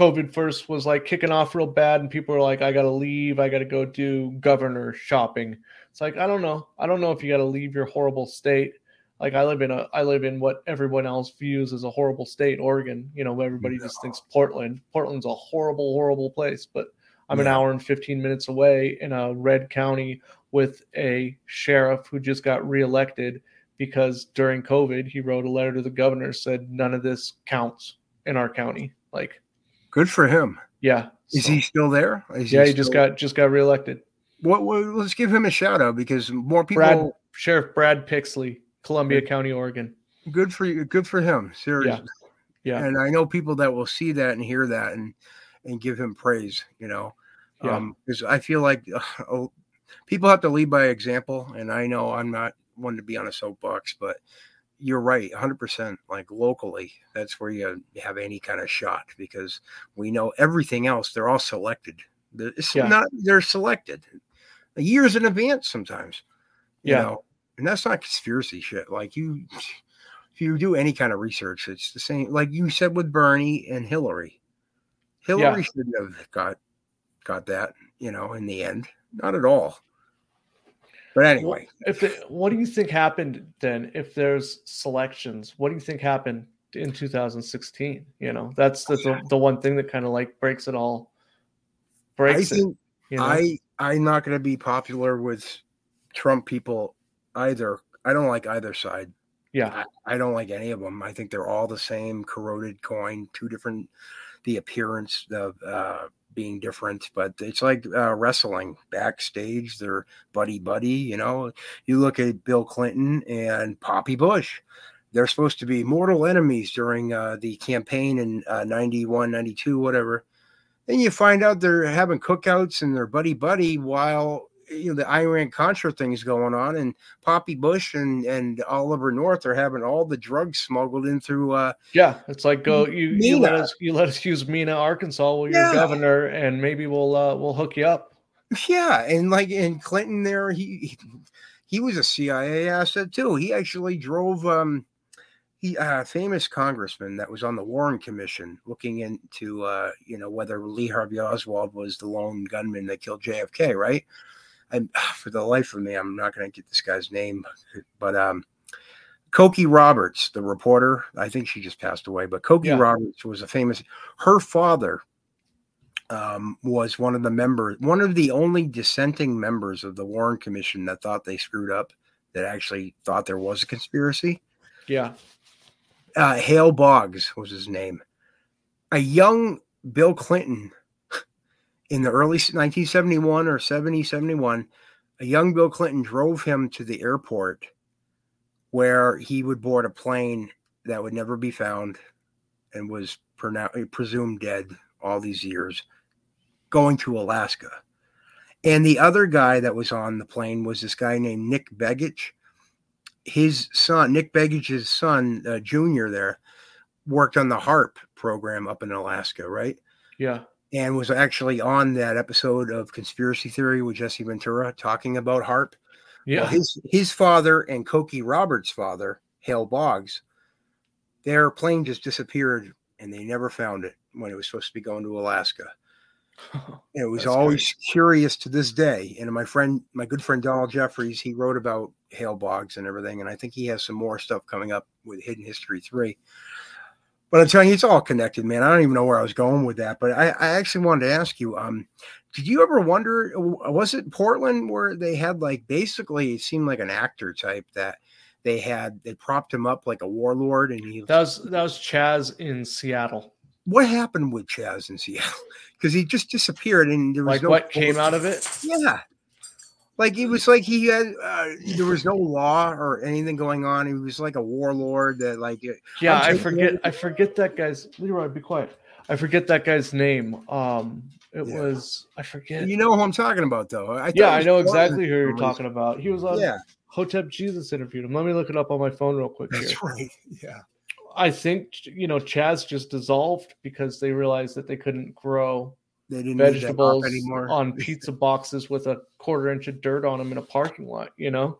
COVID first was like kicking off real bad, and people were like, I gotta leave, I gotta go do governor shopping. It's like, I don't know. I don't know if you gotta leave your horrible state. Like I live in a I live in what everyone else views as a horrible state, Oregon. You know, everybody just thinks Portland. Portland's a horrible, horrible place, but I'm an hour and 15 minutes away in a red county with a sheriff who just got reelected because during COVID he wrote a letter to the governor said none of this counts in our county. Like,
Good for him.
yeah.
Is
so-
he still there? Is
yeah, he just got just got reelected.
What, what? Let's give him a shout out because more people.
Brad Sheriff Brad Pixley, Columbia County, Oregon.
Good for you. Good for him. Seriously.
Yeah.
And I know people that will see that and hear that and and give him praise. You know,
Yeah.
because I feel like uh, people have to lead by example. And I know I'm not one to be on a soapbox, but you're right, 100%. Like locally, that's where you have any kind of shot because we know everything else. They're all selected. They're- It's
Yeah.
not. They're selected years in advance sometimes. You
Yeah.
know, and that's not conspiracy shit. Like you, if you do any kind of research, it's the same. Like you said with Bernie and Hillary. Hillary shouldn't have got got that. You know, in the end, not at all. But anyway,
If the, what do you think happened then? If there's selections, what do you think happened in 2016? You know, that's the the, the one thing that kind of like breaks it all.
I
Breaks it. You know?
I I'm not going to be popular with Trump people either. I don't like either side.
Yeah.
I, I don't like any of them. I think they're all the same corroded coin, two different, the appearance of uh, being different, but it's like uh, wrestling backstage. They're buddy buddy. You know, you look at Bill Clinton and Poppy Bush. They're supposed to be mortal enemies during uh, the campaign in uh, 91, 92, whatever. And you find out they're having cookouts and they're buddy buddy while you know the Iran Contra things going on, and Poppy Bush and and Oliver North are having all the drugs smuggled in through. uh
Yeah, it's like go you you let us you let us use Mena, Arkansas, while you're
Yeah.
governor, and maybe we'll uh we'll hook you up.
Yeah, and like in Clinton, there he he- he was a CIA asset too. He actually drove um he uh famous congressman that was on the Warren Commission looking into uh you know whether Lee Harvey Oswald was the lone gunman that killed JFK, right? And for the life of me, I'm not going to get this guy's name, but um Cokie Roberts, the reporter, I think she just passed away, but Cokie
Yeah.
Roberts was a famous her father um, was one of the members, one of the only dissenting members of the Warren Commission that thought they screwed up, that actually thought there was a conspiracy.
Yeah.
Uh, Hale Boggs was his name. A young Bill Clinton in the early 1971 or 70, 71, a young Bill Clinton drove him to the airport where he would board a plane that would never be found and was pronou- presumed dead all these years going to Alaska. And the other guy that was on the plane was this guy named Nick Begich. His son, Nick Begich's son, uh, Junior, there worked on the HAARP program up in Alaska, right?
Yeah.
And was actually on that episode of Conspiracy Theory with Jesse Ventura talking about HAARP.
Yeah.
Well, his his father and Cokie Roberts' father, Hale Boggs, their plane just disappeared and they never found it when it was supposed to be going to Alaska. And it was always curious to this day. And my friend, my good friend Donald Jeffries, he wrote about Hale Boggs and everything. And I think he has some more stuff coming up with Hidden History 3. But I'm telling you, it's all connected, man. I don't even know where I was going with that. But I, I actually wanted to ask you, um, did you ever wonder, was it Portland where they had like basically it seemed like an actor type that they had, they propped him up like a warlord and he,
That was that was Chaz in Seattle.
what happened with Chaz in Seattle? Because he just disappeared and there was
Like
no
what came out of it?
Yeah. Like it was like he had uh, there was no law or anything going on. He was like a warlord that like uh,
Yeah, I forget
over-
I forget that guy's Leroy, be quiet. I forget that guy's name. Um it
Yeah.
was I forget.
you know who I'm talking about though. I
yeah, I know exactly who you're talking about. He was on
Yeah,
Hotep Jesus interviewed him. Let me look it up on my phone real quick here.
that's right. Yeah.
I think you know Chaz just dissolved because they realized that they couldn't grow
They didn't
vegetables
anymore.
on pizza boxes with a quarter inch of dirt on them in a parking lot. You know?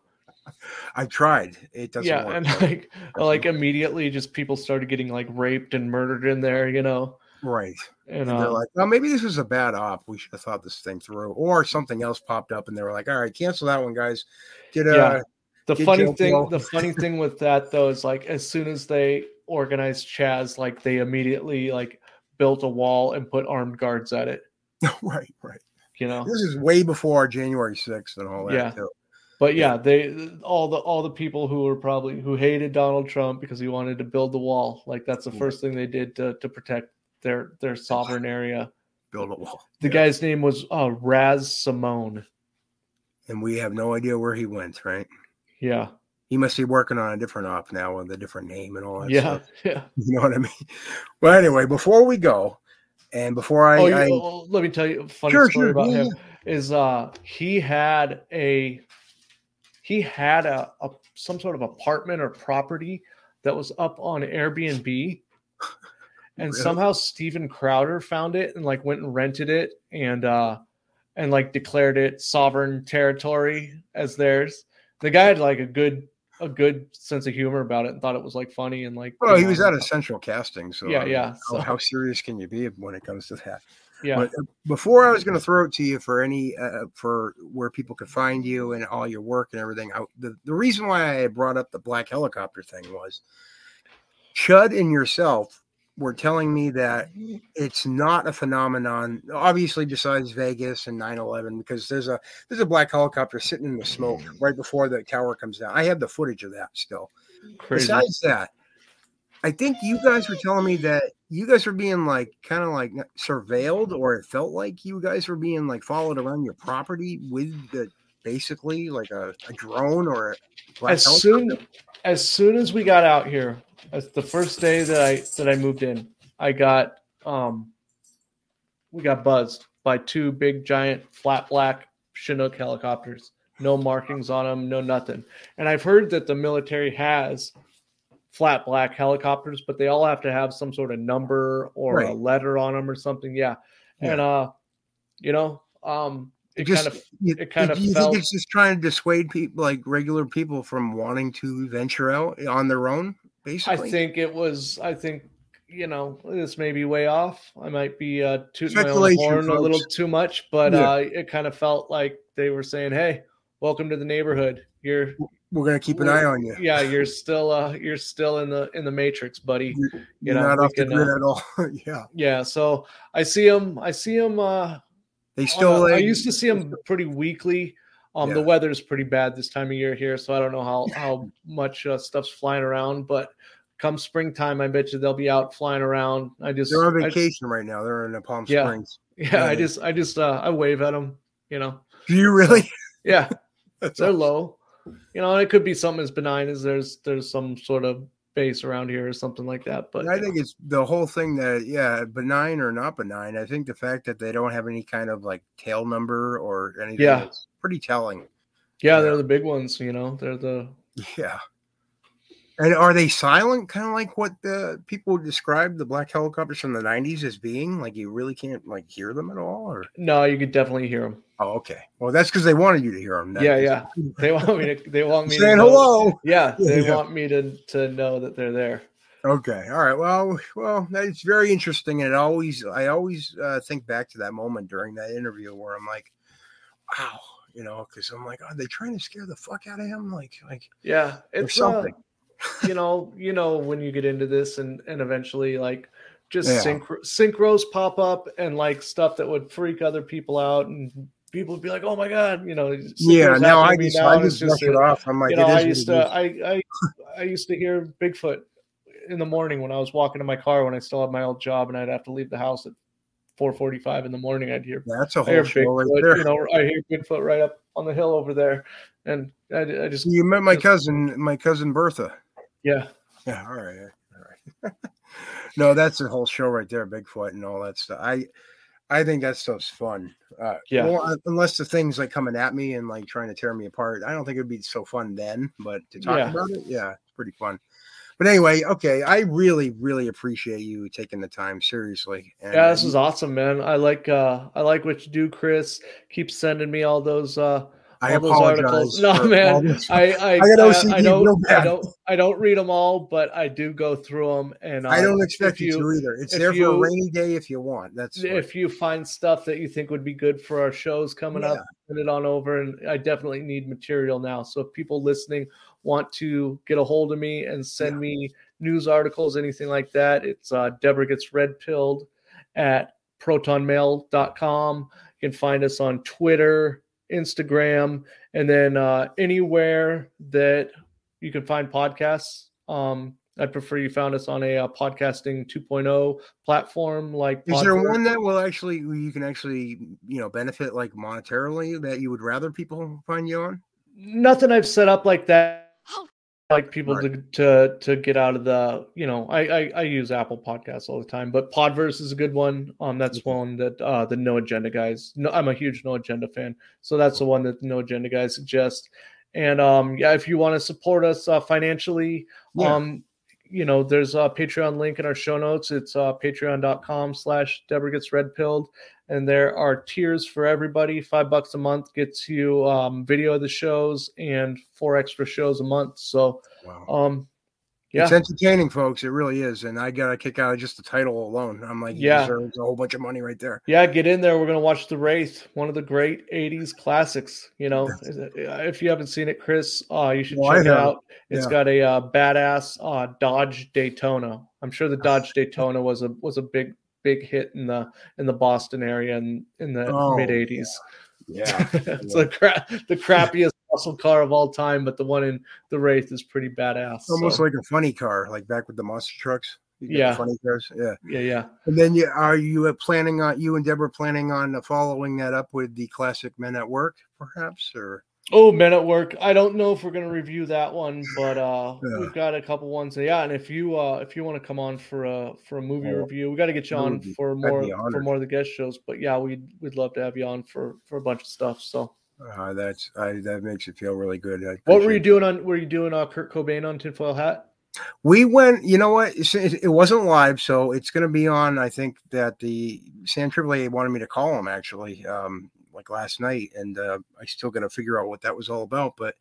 I've tried. It doesn't
yeah,
work.
and like like immediately, just people started getting like raped and murdered in there. You know?
right.
And,
And they're
uh,
like, well, maybe this was a bad op. We should have thought this thing through. Or something else popped up and they were like, all right, cancel that one, guys. Get a
Yeah. the
Good
funny thing the funny thing with that though is like as soon as they organized chaz like they immediately like built a wall and put armed guards at it
right, right.
you know
This is way before January 6th and all that.
Yeah.
too.
but yeah they all the all the people who were probably who hated donald trump because he wanted to build the wall like that's the first thing they did to, to protect their their sovereign area
Build a wall.
the
Yeah.
guy's name was uh raz simone
And we have no idea where he went, right?
yeah
He must be working on a different op now with a different name and all that
yeah
stuff.
yeah
You know what I mean? Well, anyway, before we go, and before I,
oh, you-
I
oh, let me tell you a funny
Sure,
story
sure,
about
yeah,
him is uh he had a he had a, a some sort of apartment or property that was up on Airbnb and
Really?
somehow Steven Crowder found it and like went and rented it and uh and like declared it sovereign territory as theirs. The guy had like a good a good sense of humor about it and thought it was like funny and like
well, he was
know,
at Central Casting, so
Yeah, yeah,
How,
so-
how serious can you be when it comes to that?
yeah
But uh, before I was going to throw it to you for any uh, for where people could find you and all your work and everything, I, the the reason why I brought up the black helicopter thing was Chud and yourself were telling me that it's not a phenomenon obviously besides Vegas and 9/11 because there's a there's a black helicopter sitting in the smoke mm. right before the tower comes down. I have the footage of that still.
Crazy.
besides that, I think you guys were telling me that you guys were being like kind of like surveilled, or it felt like you guys were being like followed around your property with the basically like a, a drone or a
as
helicopter?
soon as soon as we got out here, as the first day that I that I moved in, I got um we got buzzed by two big giant flat black Chinook helicopters. No markings on them, no nothing. And I've heard that the military has flat black helicopters, but they all have to have some sort of number or a letter on them or something. Yeah.
Yeah.
And uh you know, um it
just
kind of it kind of
you
felt-
think it's just trying to dissuade people like regular people from wanting to venture out on their own basically
I think it was. I think you know this may be way off. I might be uh, tooting my own horn a little too much, but
Yeah.
uh, it kind of felt like they were saying, "Hey, welcome to the neighborhood. You're
we're going to keep an eye on you
yeah, you're still uh, you're still in the in the matrix, buddy."
you're,
you
you're
know,
not off the
can,
grid
uh,
at all yeah
Yeah, so I see him. I see him. Uh,
they still
uh, I used to see him pretty weekly. Um, the
weather
is pretty bad this time of year here, so I don't know how how much uh, stuff's flying around. But come springtime, I bet you they'll be out flying around. I just
they're on vacation right now they're in the palm
Yeah.
springs
yeah,
yeah, I
just I just uh, I wave at them. You know,
do you really
yeah,
That's
they're
awesome.
low. You know, it could be something as benign as there's there's some sort of base around here or something like that. But
I think
know.
it's the whole thing that yeah, benign or not benign. I think the fact that they don't have any kind of like tail number or anything
Yeah.
is pretty telling.
yeah,
yeah.
they're the big ones. You know, they're the
Yeah. And are they silent, kind of like what the people describe the black helicopters from the '90s as being? Like you really can't like hear them at all, or
no, you could definitely hear them.
oh, okay. Well, that's because they wanted you to hear them.
Yeah, yeah. They want me to. They want me to
Saying
know-
hello.
Yeah, they
Yeah.
want me to to know that they're there.
Okay. All right. Well, well, it's very interesting, and it always, I always uh, think back to that moment during that interview where I'm like, wow, you know, because I'm like, are they trying to scare the fuck out of him? Like, like
Yeah, it's uh,
something.
You know, you know when you get into this and and eventually like just
Yeah.
synchro- synchros pop up and like stuff that would freak other people out and people would be like, oh my god, you know.
yeah. Now I
happening to me
just,
now,
I just brush it off. I'm like,
you know, I used to. I, I, I used to hear Bigfoot in the morning when I was walking to my car when I still had my old job and I'd have to leave the house at 4:45 in the morning. I'd hear
That's a whole show right there.
you know, I hear Bigfoot right up on the hill over there, and I, I just
you met my
just-
cousin, my cousin Bertha.
Yeah,
Yeah, all right, all right. no, that's a whole show right there, Bigfoot and all that stuff. I, I think that stuff's fun. Uh,
Yeah.
well, uh, unless the things like coming at me and like trying to tear me apart, I don't think it'd be so fun then. But to talk
Yeah.
about it, yeah, it's pretty fun. But anyway, okay, I really, really appreciate you taking the time seriously. And,
yeah, this is awesome, man. I like uh I like what you do, Chris. Keep sending me all those uh
I apologize.
articles. No, man. I I,
I
I, I don't I don't I don't read them all, but I do go through them, and uh,
I don't expect you, to either. It's there for a rainy day if you want. That's what-
if you find stuff that you think would be good for our shows coming up, send it on over. And I definitely need material now. So if people listening want to get a hold of me and send me news articles, anything like that, it's uh, Deborah gets red pilled at protonmail.com. You can find us on Twitter, Instagram, and then uh, anywhere that you can find podcasts. Um, I'd prefer you found us on a, uh podcasting 2.0 platform like.
Is there one that will actually you can actually you know benefit like monetarily that you would rather people find you on?
Nothing I've set up like that.
How
Like people to, to to get out of the you know I, I I use Apple Podcasts all the time, but Podverse is a good one. Um, that's one that uh the No Agenda guys. No, I'm a huge No Agenda fan, so that's the one that the No Agenda guys suggest. And um, yeah, if you want to support us uh, financially,
Yeah.
um, you know, there's a Patreon link in our show notes. It's uh, patreon.com slash Deborah gets red pilled. And there are tiers for everybody. Five bucks a month gets you um, video of the shows and four extra shows a month. So,
Wow.
um, yeah,
It's entertaining, folks. It really is, and I got a kick out of just the title alone. I'm like,
Yeah.
deserves a whole bunch of money right there.
yeah, get in there. We're gonna watch The Wraith, one of the great '80s classics. You know, if you haven't seen it, Chris, uh, you should
Well,
check it out. It's
Yeah.
got a uh, badass uh, Dodge Daytona. I'm sure the Dodge Daytona was a was a big big hit in the in the Boston area in in the
Oh,
mid '80s.
Yeah,
it's the crap the crappiest muscle car of all time, but the one in the Wraith is pretty badass.
Almost
so,
like a funny car, like back with the monster trucks. You get the
Yeah.
funny cars. Yeah.
yeah, yeah.
And then you are you uh, planning on you and Deborah planning on following that up with the classic Men at Work, perhaps, or
Oh, Men at Work. I don't know if we're gonna review that one, but uh
Yeah.
we've got a couple ones. Yeah, and if you uh if you want to come on for a for a movie
Oh,
review, we got to get you on
be-
for more for more of the guest shows. But yeah, we'd we'd love to have you on for for a bunch of stuff. So,
uh, that's I, that makes it feel really good.
What were you doing on? Were you doing uh Kurt Cobain on Tinfoil Hat?
We went, you know what? It, it wasn't live, so it's going to be on. I think that the Sam Tripoli wanted me to call him actually, um, like last night, and uh, I still got to figure out what that was all about. But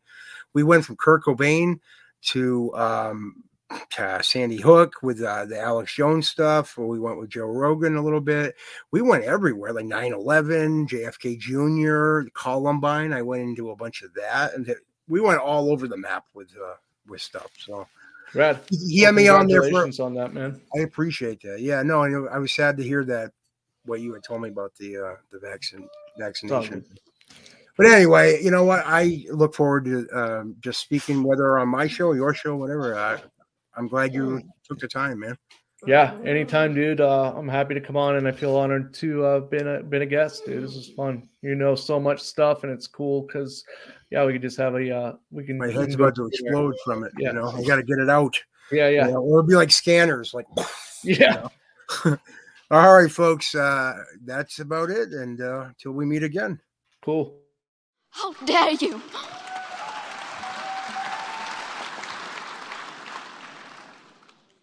we went from Kurt Cobain to um, to Sandy Hook with uh, the Alex Jones stuff. We went with Joe Rogan a little bit. We went everywhere, like 9/11, JFK Jr., Columbine. I went into a bunch of that, and we went all over the map with uh, with stuff. So
Rad.
he had me on there for
on that, man.
I appreciate that. Yeah, no, I, I was sad to hear that what you had told me about the uh, the vaccine vaccination. But anyway, you know what? I look forward to um, just speaking, whether on my show, your show, whatever. I, I'm glad you took the time, man.
Yeah, anytime, dude. Uh, I'm happy to come on, and I feel honored to uh, been a been a guest, dude. This is fun. You know so much stuff, and it's cool because, yeah, we could just have a uh, we can.
My
we
head's about to
from there.
explode from it.
Yeah.
You know, I got to get it out.
Yeah,
you
yeah,
know, or it'll be like scanners. Like,
yeah.
all right, folks, uh, that's about it. And uh, till we meet again.
Cool.
How dare you?